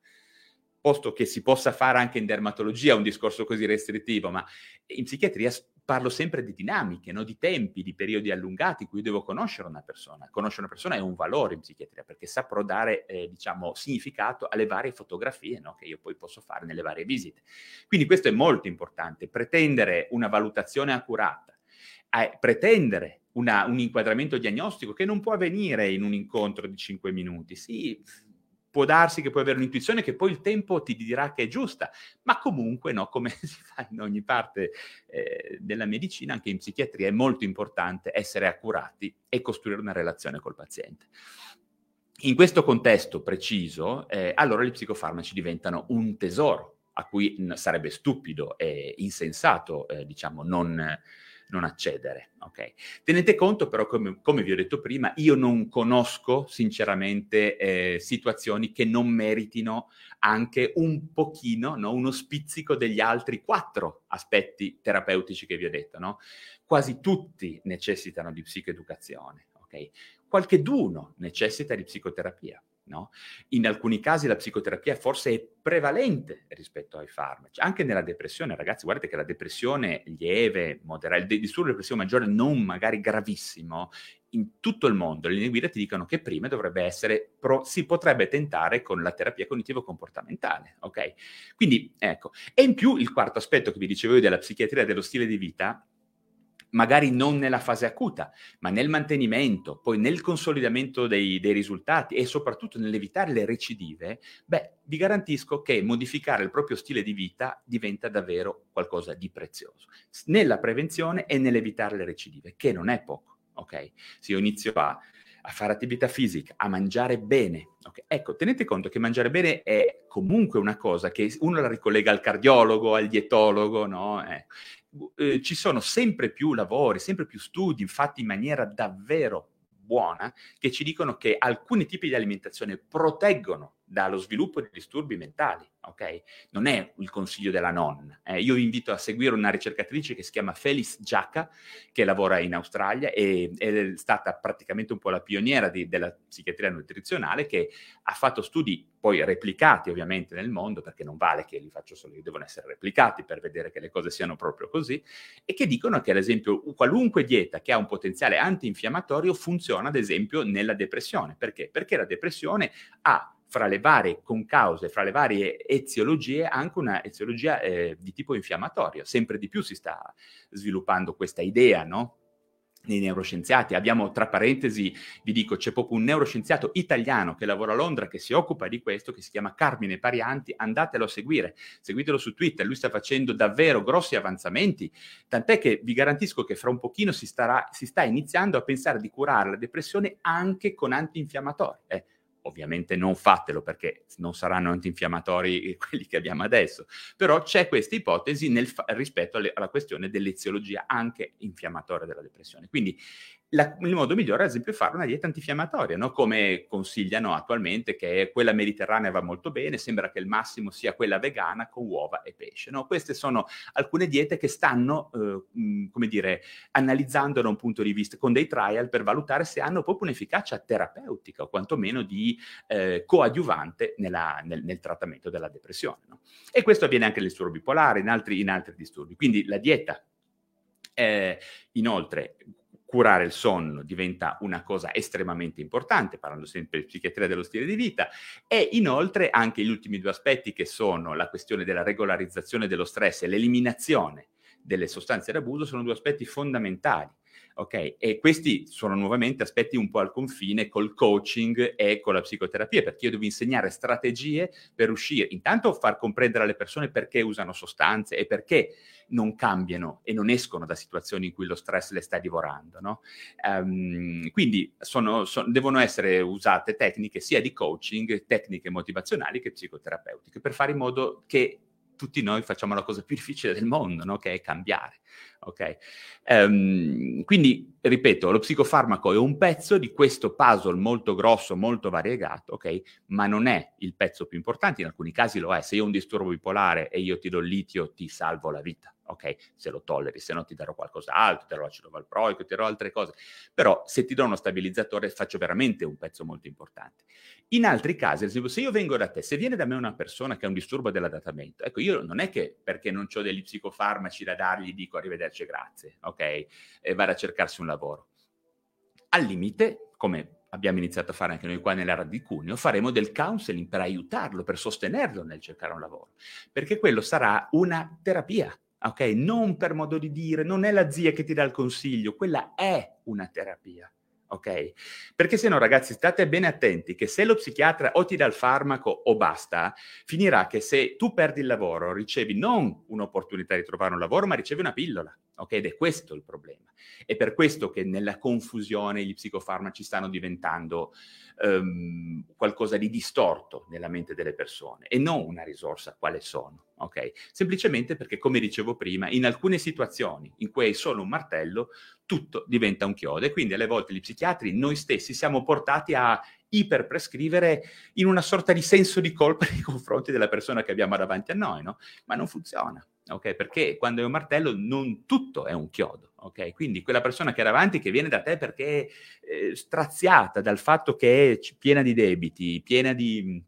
posto che si possa fare anche in dermatologia un discorso così restrittivo, ma in psichiatria parlo sempre di dinamiche, no? di tempi, di periodi allungati in cui devo conoscere una persona. Conoscere una persona è un valore in psichiatria perché saprò dare, eh, diciamo, significato alle varie fotografie no? che io poi posso fare nelle varie visite. Quindi questo è molto importante, pretendere una valutazione accurata, eh, pretendere una, un inquadramento diagnostico che non può avvenire in un incontro di 5 minuti. Sì, può darsi che puoi avere un'intuizione che poi il tempo ti dirà che è giusta, ma comunque, no, come (laughs) si fa in ogni parte eh, della medicina, anche in psichiatria è molto importante essere accurati e costruire una relazione col paziente. In questo contesto preciso, eh, allora gli psicofarmaci diventano un tesoro a cui sarebbe stupido e insensato, eh, diciamo, non non accedere. Okay? Tenete conto però, come, come, vi ho detto prima, io non conosco sinceramente eh, situazioni che non meritino anche un pochino, no? uno spizzico degli altri quattro aspetti terapeutici che vi ho detto. No? Quasi tutti necessitano di psicoeducazione, okay? qualche d'uno necessita di psicoterapia. No? In alcuni casi la psicoterapia forse è prevalente rispetto ai farmaci, anche nella depressione, ragazzi, guardate che la depressione lieve, moderata, il disturbo di depressione maggiore non magari gravissimo, in tutto il mondo le linee guida ti dicono che prima dovrebbe essere, pro, si potrebbe tentare con la terapia cognitivo-comportamentale, ok? Quindi, ecco, e in più il quarto aspetto che vi dicevo io della psichiatria dello stile di vita magari non nella fase acuta, ma nel mantenimento, poi nel consolidamento dei, dei, risultati e soprattutto nell'evitare le recidive, beh, vi garantisco che modificare il proprio stile di vita diventa davvero qualcosa di prezioso, nella prevenzione e nell'evitare le recidive, che non è poco, ok? Se io inizio a a fare attività fisica, a mangiare bene. Okay. Ecco, tenete conto che mangiare bene è comunque una cosa che uno la ricollega al cardiologo, al dietologo, no? Eh, eh, ci sono sempre più lavori, sempre più studi fatti in maniera davvero buona che ci dicono che alcuni tipi di alimentazione proteggono dallo sviluppo di disturbi mentali, ok? Non è il consiglio della nonna. Eh, io vi invito a seguire una ricercatrice che si chiama Felis Giacca, che lavora in Australia e è stata praticamente un po' la pioniera di, della psichiatria nutrizionale, che ha fatto studi poi replicati ovviamente nel mondo, perché non vale che li faccio solo devono essere replicati per vedere che le cose siano proprio così, e che dicono che ad esempio qualunque dieta che ha un potenziale antinfiammatorio funziona ad esempio nella depressione. Perché? Perché la depressione ha fra le varie concause, fra le varie eziologie, anche una eziologia eh, di tipo infiammatorio. Sempre di più si sta sviluppando questa idea, no? nei neuroscienziati. Abbiamo, tra parentesi, vi dico, c'è proprio un neuroscienziato italiano che lavora a Londra che si occupa di questo, che si chiama Carmine Parianti, andatelo a seguire, seguitelo su Twitter, lui sta facendo davvero grossi avanzamenti, tant'è che vi garantisco che fra un pochino si, starà, si sta iniziando a pensare di curare la depressione anche con antinfiammatori. Eh ovviamente non fatelo perché non saranno antinfiammatori (laughs) quelli che abbiamo adesso, però c'è questa ipotesi fa- rispetto alle, alla questione dell'eziologia anche infiammatoria della depressione. Quindi la, il modo migliore, ad esempio, è fare una dieta antinfiammatoria, no? come consigliano attualmente, che quella mediterranea va molto bene, sembra che il massimo sia quella vegana con uova e pesce. No? Queste sono alcune diete che stanno, eh, come dire, analizzando da un punto di vista, con dei trial per valutare se hanno proprio un'efficacia terapeutica o quantomeno di eh, coadiuvante nella, nel, nel, trattamento della depressione. No? E questo avviene anche nel disturbo bipolare, in altri, in altri disturbi. Quindi la dieta, eh, inoltre, curare il sonno diventa una cosa estremamente importante, parlando sempre di psichiatria dello stile di vita, e inoltre anche gli ultimi due aspetti che sono la questione della regolarizzazione dello stress e l'eliminazione delle sostanze d'abuso sono due aspetti fondamentali. Ok, e questi sono nuovamente aspetti un po' al confine col coaching e con la psicoterapia, perché io devo insegnare strategie per uscire, intanto far comprendere alle persone perché usano sostanze e perché non cambiano e non escono da situazioni in cui lo stress le sta divorando. No? Um, quindi sono, sono, devono essere usate tecniche sia di coaching, tecniche motivazionali che psicoterapeutiche, per fare in modo che tutti noi facciamo la cosa più (laughs) difficile del mondo, no? che è cambiare. Okay? Um, quindi, ripeto, lo psicofarmaco è un pezzo di questo puzzle molto grosso, molto variegato, ok? Ma non è il pezzo più importante, in alcuni casi lo è. Se io ho un disturbo bipolare e io ti do il litio, ti salvo la vita ok? Se lo tolleri, se no ti darò qualcos'altro, ti darò l'acido valproico, ti darò altre cose. Però se ti do uno stabilizzatore faccio veramente un pezzo molto importante. In altri casi, se io vengo da te, se viene da me una persona che ha un disturbo dell'adattamento, ecco, io non è che perché non ho degli psicofarmaci da dargli dico arrivederci grazie, ok? E vado a cercarsi un lavoro. Al limite, come abbiamo iniziato a fare anche noi qua nell'area di Cuneo, faremo del counseling per aiutarlo, per sostenerlo nel cercare un lavoro, perché quello sarà una terapia, ok? Non per modo di dire, non è la zia che ti dà il consiglio, quella è una terapia. Ok? Perché se no, ragazzi, state bene attenti che se lo psichiatra o ti dà il farmaco o basta, finirà che se tu perdi il lavoro, ricevi non un'opportunità di trovare un lavoro, ma ricevi una pillola. Ok? Ed è questo il problema. È per questo che nella confusione gli psicofarmaci stanno diventando um, qualcosa di distorto nella mente delle persone e non una risorsa quale sono. Ok? Semplicemente perché, come dicevo prima, in alcune situazioni in cui hai solo un martello, tutto diventa un chiodo e quindi alle volte gli psichiatri, noi stessi, siamo portati a iperprescrivere in una sorta di senso di colpa (laughs) nei confronti della persona che abbiamo davanti a noi, no? Ma non funziona, ok? Perché quando è un martello non tutto è un chiodo, ok? Quindi quella persona che è davanti, che viene da te perché è eh, straziata dal fatto che è piena di debiti, piena di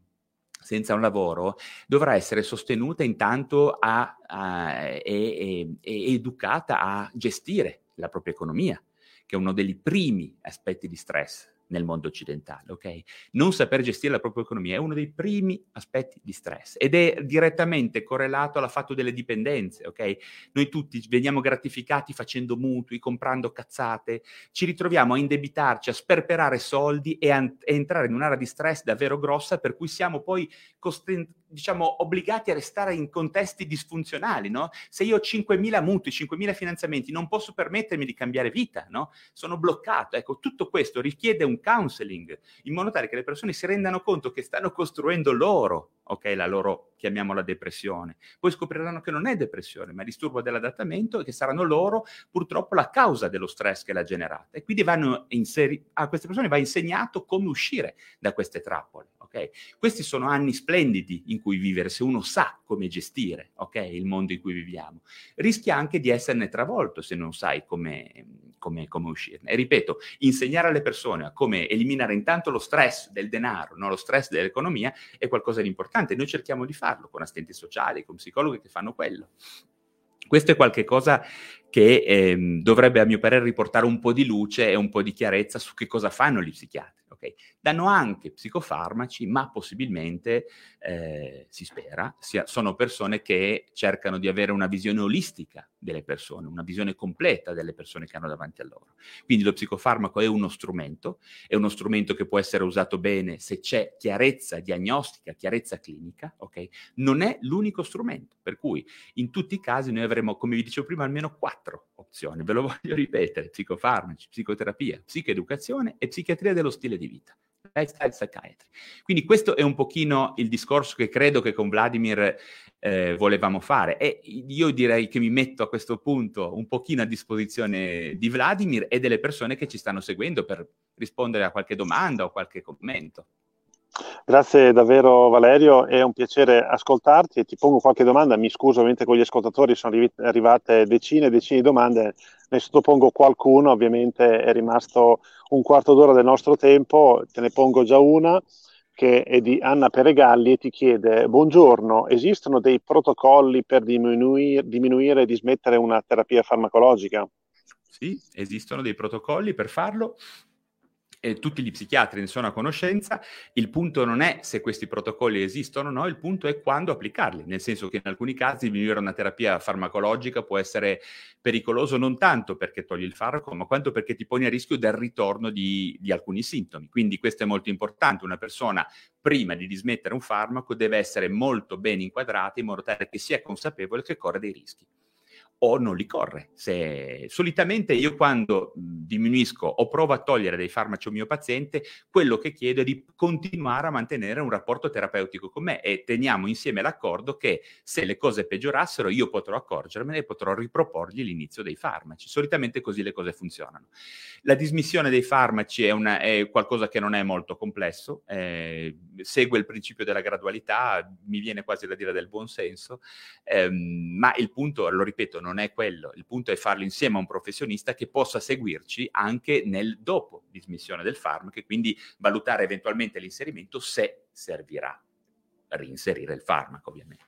senza un lavoro, dovrà essere sostenuta intanto a, a, e, e, e educata a gestire la propria economia, che è uno dei primi aspetti di stress nel mondo occidentale, ok? Non saper gestire la propria economia è uno dei primi aspetti di stress ed è direttamente correlato al fatto delle dipendenze, ok? Noi tutti veniamo gratificati facendo mutui, comprando cazzate, ci ritroviamo a indebitarci, a sperperare soldi e a, entrare in un'area di stress davvero grossa per cui siamo poi costretti diciamo, obbligati a restare in contesti disfunzionali, no? Se io ho 5.000 mutui, 5.000 finanziamenti, non posso permettermi di cambiare vita, no? Sono bloccato. Ecco, tutto questo richiede un counseling, in modo tale che le persone si rendano conto che stanno costruendo loro, ok, la loro, chiamiamola depressione. Poi scopriranno che non è depressione, ma è disturbo dell'adattamento e che saranno loro, purtroppo, la causa dello stress che l'ha generata. E quindi vanno inseri- a queste persone va insegnato come uscire da queste trappole, ok? Questi sono anni splendidi in cui vivere, se uno sa come gestire, ok, il mondo in cui viviamo. Rischia anche di esserne travolto se non sai come, come, come uscirne. E ripeto, insegnare alle persone a come eliminare intanto lo stress del denaro, no? lo stress dell'economia, è qualcosa di importante. Noi cerchiamo di farlo con assistenti sociali, con psicologhi che fanno quello. Questo è qualcosa che ehm, dovrebbe, a mio parere, riportare un po' di luce e un po' di chiarezza su che cosa fanno gli psichiatri. Okay? Danno anche psicofarmaci, ma possibilmente, eh, si spera, sia, sono persone che cercano di avere una visione olistica delle persone, una visione completa delle persone che hanno davanti a loro. Quindi lo psicofarmaco è uno strumento, è uno strumento che può essere usato bene se c'è chiarezza diagnostica, chiarezza clinica, ok? Non è l'unico strumento, per cui in tutti i casi noi avremo, come vi dicevo prima, almeno quattro opzioni. Ve lo (laughs) voglio ripetere, psicofarmaci, psicoterapia, psicoeducazione e psichiatria dello stile di vita. Lifestyle psychiatry. Quindi questo è un pochino il discorso che credo che con Vladimir eh, volevamo fare. E io direi che mi metto a questo punto un pochino a disposizione di Vladimir e delle persone che ci stanno seguendo per rispondere a qualche domanda o qualche commento. Grazie davvero Valerio, è un piacere ascoltarti. E ti pongo qualche domanda, mi scuso ovviamente con gli ascoltatori, sono arrivate decine e decine di domande, ne sottopongo qualcuno, ovviamente è rimasto un quarto d'ora del nostro tempo, te ne pongo già una che è di Anna Peregalli e ti chiede buongiorno, esistono dei protocolli per diminuire, diminuire e dismettere una terapia farmacologica? Sì, esistono dei protocolli per farlo e tutti gli psichiatri ne sono a conoscenza, il punto non è se questi protocolli esistono o no, il punto è quando applicarli, nel senso che in alcuni casi diminuire una terapia farmacologica può essere pericoloso non tanto perché togli il farmaco, ma quanto perché ti poni a rischio del ritorno di, di alcuni sintomi. Quindi questo è molto importante, una persona prima di dismettere un farmaco deve essere molto ben inquadrata in modo tale che sia consapevole che corre dei rischi o non li corre. Se, solitamente io quando diminuisco o provo a togliere dei farmaci a un mio paziente, quello che chiedo è di continuare a mantenere un rapporto terapeutico con me e teniamo insieme l'accordo che se le cose peggiorassero io potrò accorgermene e potrò riproporgli l'inizio dei farmaci. Solitamente così le cose funzionano. La dismissione dei farmaci è, una, è qualcosa che non è molto complesso, eh, segue il principio della gradualità, mi viene quasi da dire del buonsenso, ehm, ma il punto, lo ripeto, non è quello, il punto è farlo insieme a un professionista che possa seguirci anche nel dopo dismissione del farmaco e quindi valutare eventualmente l'inserimento se servirà reinserire il farmaco ovviamente.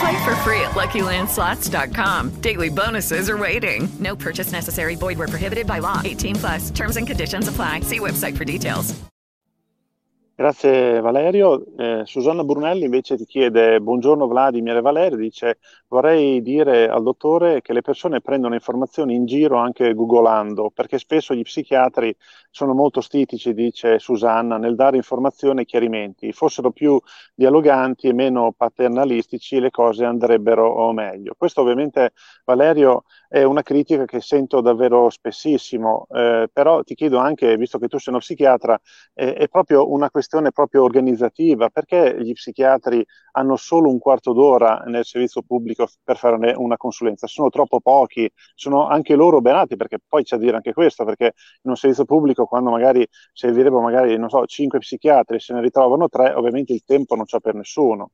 Play for free at LuckyLandSlots.com. Daily bonuses are waiting. No purchase necessary. Void where prohibited by law. 18 plus. Terms and conditions apply. See website for details. Grazie Valerio. Eh, Susanna Brunelli invece ti chiede buongiorno Vladimir e Valerio, dice vorrei dire al dottore che le persone prendono informazioni in giro anche googolando, perché spesso gli psichiatri sono molto stitici, dice Susanna, nel dare informazioni e chiarimenti. Fossero più dialoganti e meno paternalistici le cose andrebbero meglio. Questo ovviamente Valerio è una critica che sento davvero spessissimo, eh, però ti chiedo anche, visto che tu sei uno psichiatra, eh, è proprio una questione proprio organizzativa, perché gli psichiatri hanno solo un quarto d'ora nel servizio pubblico per fare una consulenza? Sono troppo pochi, sono anche loro benati, perché poi c'è da dire anche questo, perché in un servizio pubblico quando magari servirebbero magari, non so, cinque psichiatri, se ne ritrovano tre, ovviamente il tempo non c'è per nessuno.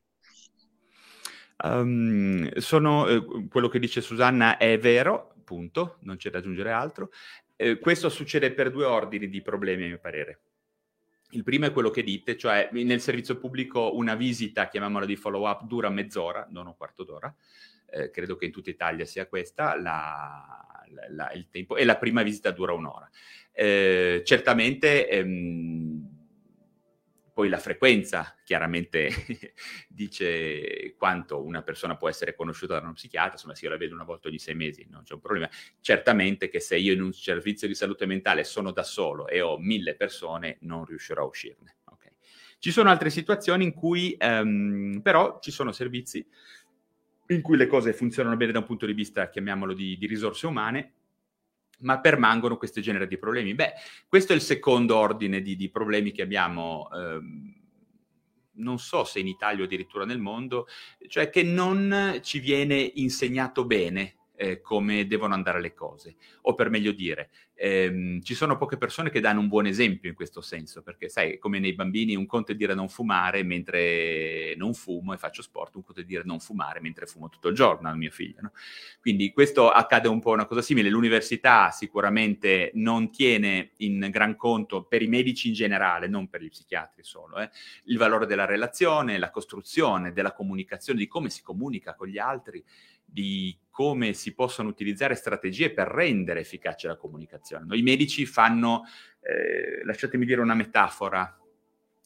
Um, sono, eh, quello che dice Susanna è vero, punto, non c'è da aggiungere altro. Eh, questo succede per due ordini di problemi, a mio parere. Il primo è quello che dite, cioè nel servizio pubblico una visita, chiamiamola di follow up, dura mezz'ora, non un quarto d'ora. Eh, credo che in tutta Italia sia questa la, la, la, il tempo, e la prima visita dura un'ora. Eh, certamente ehm, poi la frequenza chiaramente (laughs) dice quanto una persona può essere conosciuta da uno psichiatra, insomma se io la vedo una volta ogni sei mesi non c'è un problema. Certamente che se io in un servizio di salute mentale sono da solo e ho mille persone non riuscirò a uscirne. Okay. Ci sono altre situazioni in cui um, però ci sono servizi in cui le cose funzionano bene da un punto di vista, chiamiamolo, di, di risorse umane, ma permangono questo genere di problemi. Beh, questo è il secondo ordine di, di problemi che abbiamo, ehm, non so se in Italia o addirittura nel mondo, cioè che non ci viene insegnato bene eh, come devono andare le cose, o per meglio dire, ehm, ci sono poche persone che danno un buon esempio in questo senso, perché sai, come nei bambini un conto è dire non fumare mentre non fumo e faccio sport, un conto è dire non fumare mentre fumo tutto il giorno al mio figlio. No? Quindi questo accade un po' una cosa simile, l'università sicuramente non tiene in gran conto per i medici in generale, non per gli psichiatri solo, eh, il valore della relazione, la costruzione, della comunicazione, di come si comunica con gli altri, di come si possono utilizzare strategie per rendere efficace la comunicazione. I medici fanno, eh, lasciatemi dire una metafora,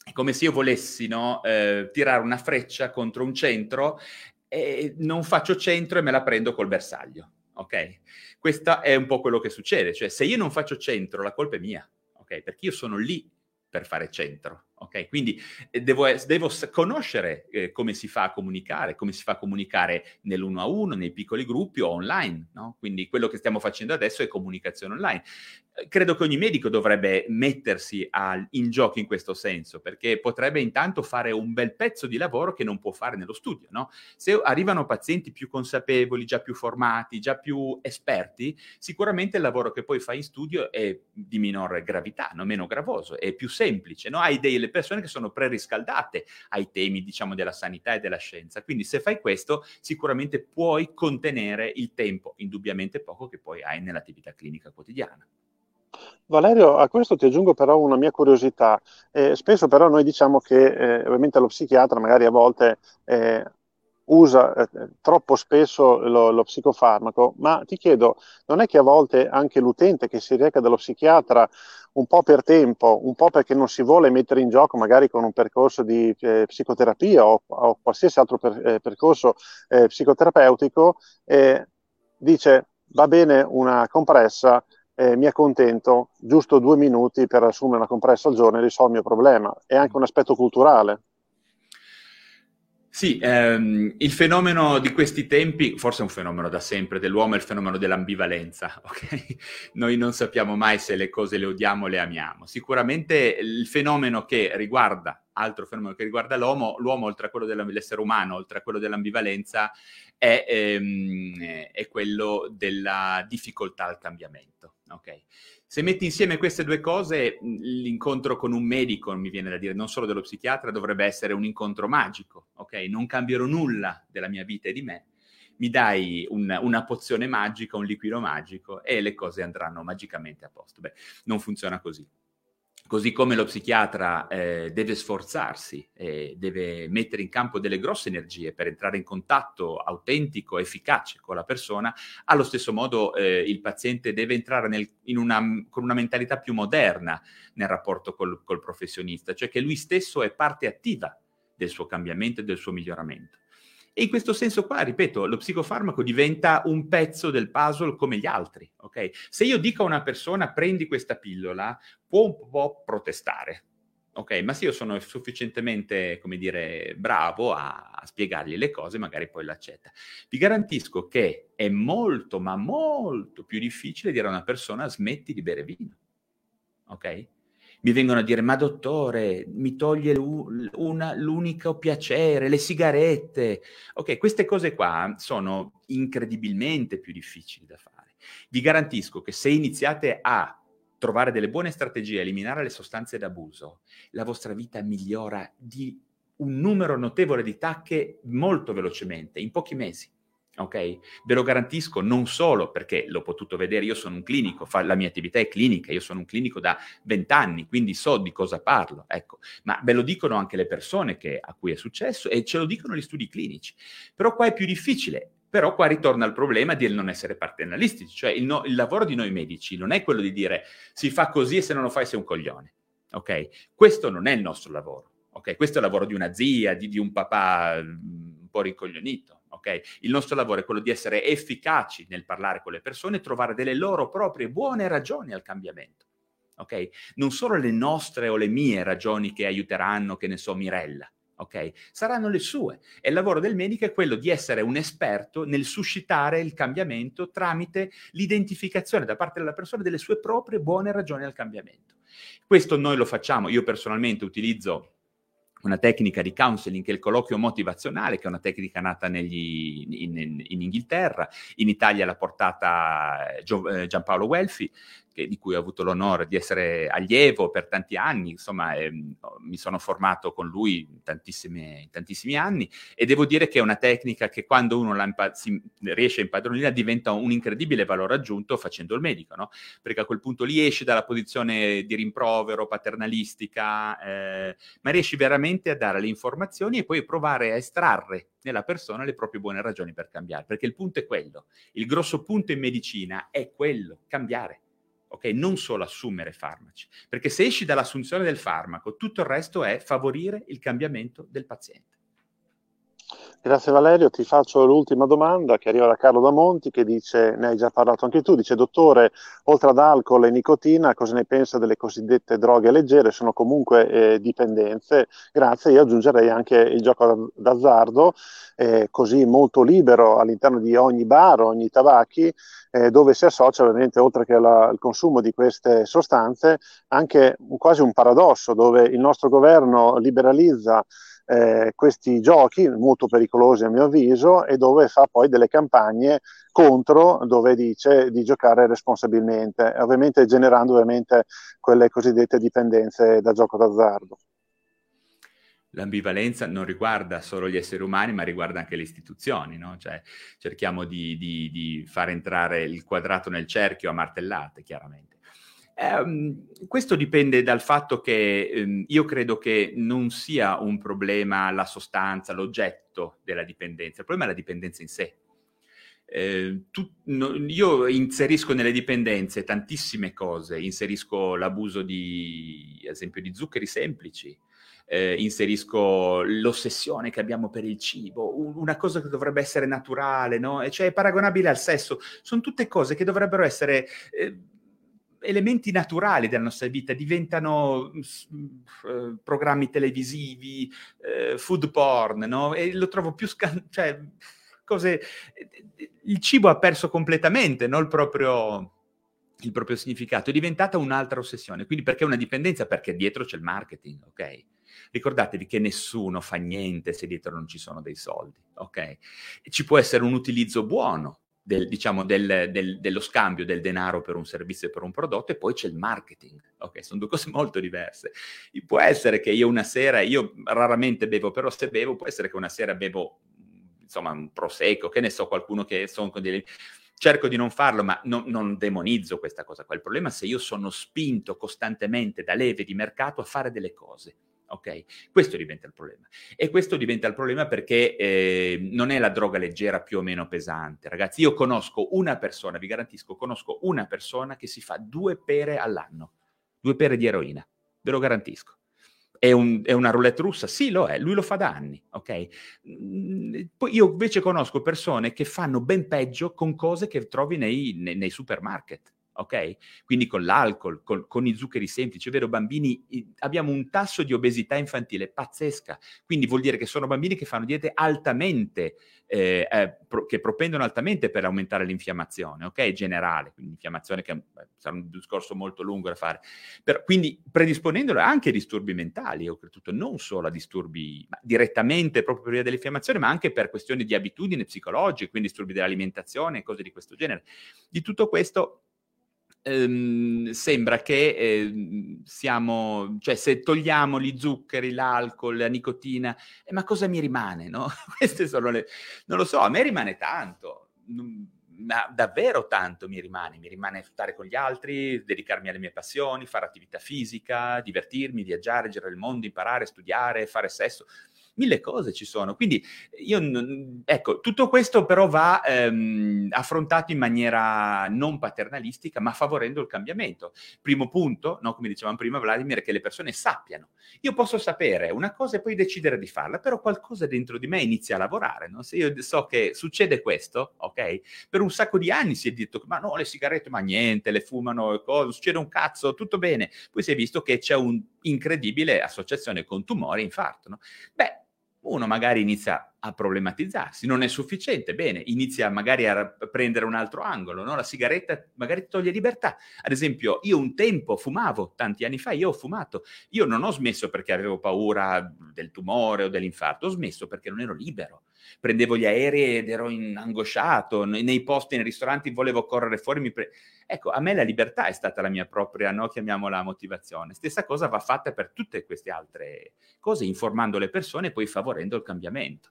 è come se io volessi no, eh, tirare una freccia contro un centro e non faccio centro e me la prendo col bersaglio. Ok? Questo è un po' quello che succede, cioè se io non faccio centro la colpa è mia, ok? Perché io sono lì per fare centro. Ok, quindi eh, devo, devo conoscere eh, come si fa a comunicare, come si fa a comunicare nell'uno a uno, nei piccoli gruppi o online, no? Quindi quello che stiamo facendo adesso è comunicazione online. Credo che ogni medico dovrebbe mettersi a, in gioco in questo senso, perché potrebbe intanto fare un bel pezzo di lavoro che non può fare nello studio, no? Se arrivano pazienti più consapevoli, già più formati, già più esperti, sicuramente il lavoro che poi fai in studio è di minore gravità, no? meno gravoso, è più semplice, no? Hai delle persone che sono preriscaldate ai temi, diciamo, della sanità e della scienza. Quindi se fai questo, sicuramente puoi contenere il tempo, indubbiamente poco, che poi hai nell'attività clinica quotidiana. Valerio, a questo ti aggiungo però una mia curiosità. Eh, spesso però noi diciamo che eh, ovviamente lo psichiatra magari a volte eh, usa eh, troppo spesso lo, lo, psicofarmaco, ma ti chiedo, non è che a volte anche l'utente che si reca dallo psichiatra un po' per tempo, un po' perché non si vuole mettere in gioco magari con un percorso di eh, psicoterapia o, o, qualsiasi altro per, eh, percorso eh, psicoterapeutico, eh, dice va bene una compressa, eh, mi accontento, giusto due minuti per assumere una compressa al giorno e risolvo il mio problema. È anche un aspetto culturale. Sì, ehm, il fenomeno di questi tempi, forse è un fenomeno da sempre dell'uomo, è il fenomeno dell'ambivalenza, (laughs) ok? Noi non sappiamo mai se le cose le odiamo o le amiamo. Sicuramente il fenomeno che riguarda altro fenomeno che riguarda l'uomo, l'uomo oltre a quello dell'essere umano, oltre a quello dell'ambivalenza, è, ehm, è quello della difficoltà al cambiamento. Okay? Se metti insieme queste due cose, l'incontro con un medico, mi viene da dire, non solo dello psichiatra, dovrebbe essere un incontro magico, ok? Non cambierò nulla della mia vita e di me, mi dai un, una pozione magica, un liquido magico e le cose andranno magicamente a posto. Beh, non funziona così. Così come lo psichiatra eh, deve sforzarsi, eh, deve mettere in campo delle grosse energie per entrare in contatto autentico, efficace con la persona, allo stesso modo eh, il paziente deve entrare nel, una, con una mentalità più moderna nel rapporto col, col professionista, cioè che lui stesso è parte attiva del suo cambiamento e del suo miglioramento. E in questo senso qua, ripeto, lo psicofarmaco diventa un pezzo del puzzle come gli altri, ok? Se io dico a una persona prendi questa pillola, può un po' protestare, ok? Ma se io sono sufficientemente, come dire, bravo a, a spiegargli le cose, magari poi l'accetta. Vi garantisco che è molto, ma molto più difficile dire a una persona smetti di bere vino, ok? Mi vengono a dire ma dottore mi toglie una, l'unico piacere, le sigarette. Ok, queste cose qua sono incredibilmente più difficili da fare. Vi garantisco che se iniziate a trovare delle buone strategie, eliminare le sostanze d'abuso, la vostra vita migliora di un numero notevole di tacche molto velocemente, in pochi mesi ok? Ve lo garantisco non solo perché l'ho potuto vedere, io sono un clinico, fa, la mia attività è clinica, io sono un clinico da vent'anni, quindi so di cosa parlo, ecco, ma ve lo dicono anche le persone che, a cui è successo e ce lo dicono gli studi clinici. Però qua è più difficile, però qua ritorna il problema di non essere paternalistici, cioè il, no, il lavoro di noi medici non è quello di dire si fa così e se non lo fai sei un coglione, ok? Questo non è il nostro lavoro, ok? Questo è il lavoro di una zia, di, di un papà mm, un po' ricoglionito ok? Il nostro lavoro è quello di essere efficaci nel parlare con le persone e trovare delle loro proprie buone ragioni al cambiamento, ok? Non solo le nostre o le mie ragioni che aiuteranno, che ne so, Mirella, ok? Saranno le sue. E il lavoro del medico è quello di essere un esperto nel suscitare il cambiamento tramite l'identificazione da parte della persona delle sue proprie buone ragioni al cambiamento. Questo noi lo facciamo, io personalmente utilizzo una tecnica di counseling che è il colloquio motivazionale, che è una tecnica nata negli, in, in, in, Inghilterra, in Italia l'ha portata eh, Gio, eh, Giampaolo Guelfi, che, di cui ho avuto l'onore di essere allievo per tanti anni, insomma ehm, mi sono formato con lui in, tantissimi anni e devo dire che è una tecnica che quando uno la impa- si riesce a impadronire diventa un incredibile valore aggiunto facendo il medico, no? perché a quel punto lì esci dalla posizione di rimprovero, paternalistica, eh, ma riesci veramente a dare le informazioni e poi provare a estrarre nella persona le proprie buone ragioni per cambiare, perché il punto è quello, il grosso punto in medicina è quello, cambiare ok? Non solo assumere farmaci, perché se esci dall'assunzione del farmaco, tutto il resto è favorire il cambiamento del paziente. Grazie Valerio, ti faccio l'ultima domanda che arriva da Carlo Damonti che dice, ne hai già parlato anche tu, dice dottore, oltre ad alcol e nicotina, cosa ne pensa delle cosiddette droghe leggere? Sono comunque eh, dipendenze. Grazie, io aggiungerei anche il gioco d'azzardo, eh, così molto libero all'interno di ogni bar, ogni tabacchi, eh, dove si associa ovviamente oltre che al consumo di queste sostanze anche quasi un paradosso dove il nostro governo liberalizza eh, questi giochi molto pericolosi a mio avviso e dove fa poi delle campagne contro dove dice di giocare responsabilmente, ovviamente generando ovviamente quelle cosiddette dipendenze da gioco d'azzardo. L'ambivalenza non riguarda solo gli esseri umani, ma riguarda anche le istituzioni, no? Cioè, cerchiamo di, di, di far entrare il quadrato nel cerchio a martellate, chiaramente. Um, questo dipende dal fatto che um, io credo che non sia un problema la sostanza, l'oggetto della dipendenza, il problema è la dipendenza in sé. Eh, tu, no, io inserisco nelle dipendenze tantissime cose, inserisco l'abuso di, ad esempio, di zuccheri semplici, eh, inserisco l'ossessione che abbiamo per il cibo, un, una cosa che dovrebbe essere naturale, no? cioè paragonabile al sesso, sono tutte cose che dovrebbero essere... Eh, elementi naturali della nostra vita, diventano uh, programmi televisivi, uh, food porn, no? E lo trovo più scan- cioè, cose... Il cibo ha perso completamente no? il, proprio, il proprio significato, è diventata un'altra ossessione. Quindi perché una dipendenza? Perché dietro c'è il marketing, ok? Ricordatevi che nessuno fa niente se dietro non ci sono dei soldi, ok? Ci può essere un utilizzo buono del, diciamo, del, del, dello scambio del denaro per un servizio e per un prodotto e poi c'è il marketing, ok? Sono due cose (laughs) molto diverse. Può essere che io una sera, io raramente bevo, però se bevo può essere che una sera bevo insomma un prosecco, che ne so, qualcuno che sono con dei cerco di non farlo, ma no, non demonizzo questa cosa qua. Il problema è se io sono spinto costantemente da leve di mercato a fare delle cose. Ok? Questo diventa il problema. E questo diventa il problema perché eh, non è la droga leggera più o meno pesante. Ragazzi, io conosco una persona, vi garantisco, conosco una persona che si fa due pere all'anno, due pere di eroina, ve lo garantisco. È, un, è, una roulette russa? Sì, lo è, lui lo fa da anni, ok? Mm, poi io invece conosco persone che fanno ben peggio con cose che trovi nei, nei, nei supermarket ok? Quindi con l'alcol, con, con i zuccheri semplici, è vero, bambini, abbiamo un tasso di obesità infantile pazzesca, quindi vuol dire che sono bambini che fanno diete altamente, eh, eh, pro, che propendono altamente per aumentare l'infiammazione, ok? Generale, quindi infiammazione che sarà un discorso molto lungo da fare, per, quindi predisponendolo anche a disturbi mentali, oltretutto non solo a disturbi direttamente proprio per via dell'infiammazione, ma anche per questioni di abitudine psicologiche, quindi disturbi dell'alimentazione, cose di questo genere. Di tutto questo ehm, sembra che eh, siamo, cioè se togliamo gli zuccheri, l'alcol, la nicotina, eh, ma cosa mi rimane? No? (laughs) Queste sono le... Non lo so, a me rimane tanto. Ma davvero tanto mi rimane, mi rimane stare con gli altri, dedicarmi alle mie passioni, fare attività fisica, divertirmi, viaggiare, girare il mondo, imparare, studiare, fare sesso mille cose ci sono. Quindi io, ecco, tutto questo però va ehm, affrontato in maniera non paternalistica, ma favorendo il cambiamento. Primo punto, no, come dicevamo prima Vladimir, che le persone sappiano. Io posso sapere una cosa e poi decidere di farla, però qualcosa dentro di me inizia a lavorare. No? Se io so che succede questo, ok? Per un sacco di anni si è detto, ma no, le sigarette, ma niente, le fumano, cosa, succede un cazzo, tutto bene. Poi si è visto che c'è un'incredibile associazione con tumore e infarto. No? Beh, uno magari inizia a problematizzarsi, non è sufficiente, bene, inizia magari a prendere un altro angolo, no? la sigaretta magari toglie libertà. Ad esempio, io un tempo fumavo, tanti anni fa, io ho fumato, io non ho smesso perché avevo paura del tumore o dell'infarto, ho smesso perché non ero libero. Prendevo gli aerei ed ero angosciato, nei posti, nei ristoranti volevo correre fuori, pre- Ecco, a me la libertà è stata la mia propria, no, chiamiamola motivazione. Stessa cosa va fatta per tutte queste altre cose, informando le persone e poi favorendo il cambiamento.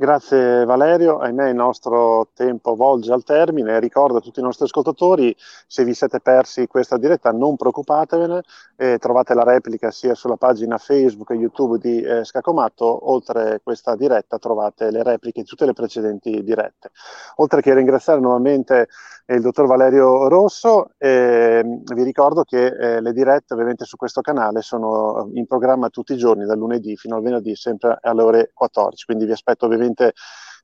Grazie Valerio, ahimè il nostro tempo volge al termine, ricordo a tutti i nostri ascoltatori, se vi siete persi questa diretta non preoccupatevene, eh, trovate la replica sia sulla pagina Facebook e YouTube di eh, Scacomatto, oltre questa diretta trovate le repliche di tutte le precedenti dirette. Oltre che ringraziare nuovamente il dottor Valerio Rosso, eh, vi ricordo che eh, le dirette ovviamente su questo canale sono in programma tutti i giorni, dal lunedì fino al venerdì, sempre alle ore 14, quindi vi aspetto ovviamente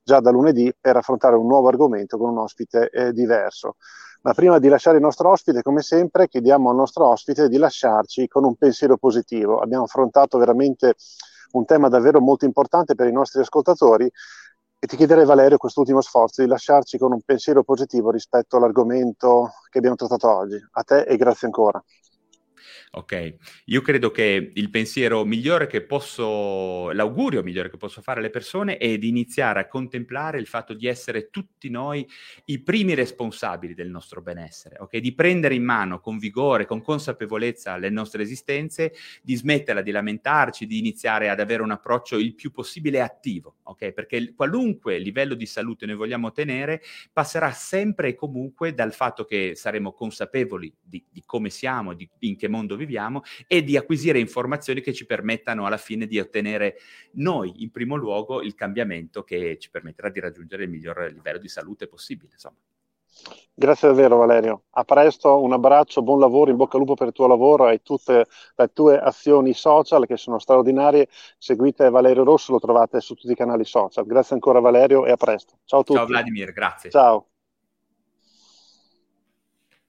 già da lunedì per affrontare un nuovo argomento con un ospite eh, diverso. Ma prima di lasciare il nostro ospite, come sempre, chiediamo al nostro ospite di lasciarci con un pensiero positivo. Abbiamo affrontato veramente un tema davvero molto importante per i nostri ascoltatori e ti chiederei Valerio quest'ultimo sforzo di lasciarci con un pensiero positivo rispetto all'argomento che abbiamo trattato oggi. A te e grazie ancora. Ok, io credo che il pensiero migliore che posso, l'augurio migliore che posso fare alle persone è di iniziare a contemplare il fatto di essere tutti noi i primi responsabili del nostro benessere, ok? Di prendere in mano con vigore, con consapevolezza le nostre esistenze, di smetterla di lamentarci, di iniziare ad avere un approccio il più possibile attivo, ok? Perché qualunque livello di salute noi vogliamo ottenere passerà sempre e comunque dal fatto che saremo consapevoli di, di come siamo, di in che mondo viviamo e di acquisire informazioni che ci permettano alla fine di ottenere noi, in primo luogo, il cambiamento che ci permetterà di raggiungere il miglior livello di salute possibile. Insomma. Grazie davvero Valerio, a presto, un abbraccio, buon lavoro, in bocca al lupo per il tuo lavoro e tutte le tue azioni social che sono straordinarie. Seguite Valerio Rosso, lo trovate su tutti i canali social. Grazie ancora Valerio e a presto. Ciao a tutti. Ciao Vladimir, grazie. Ciao.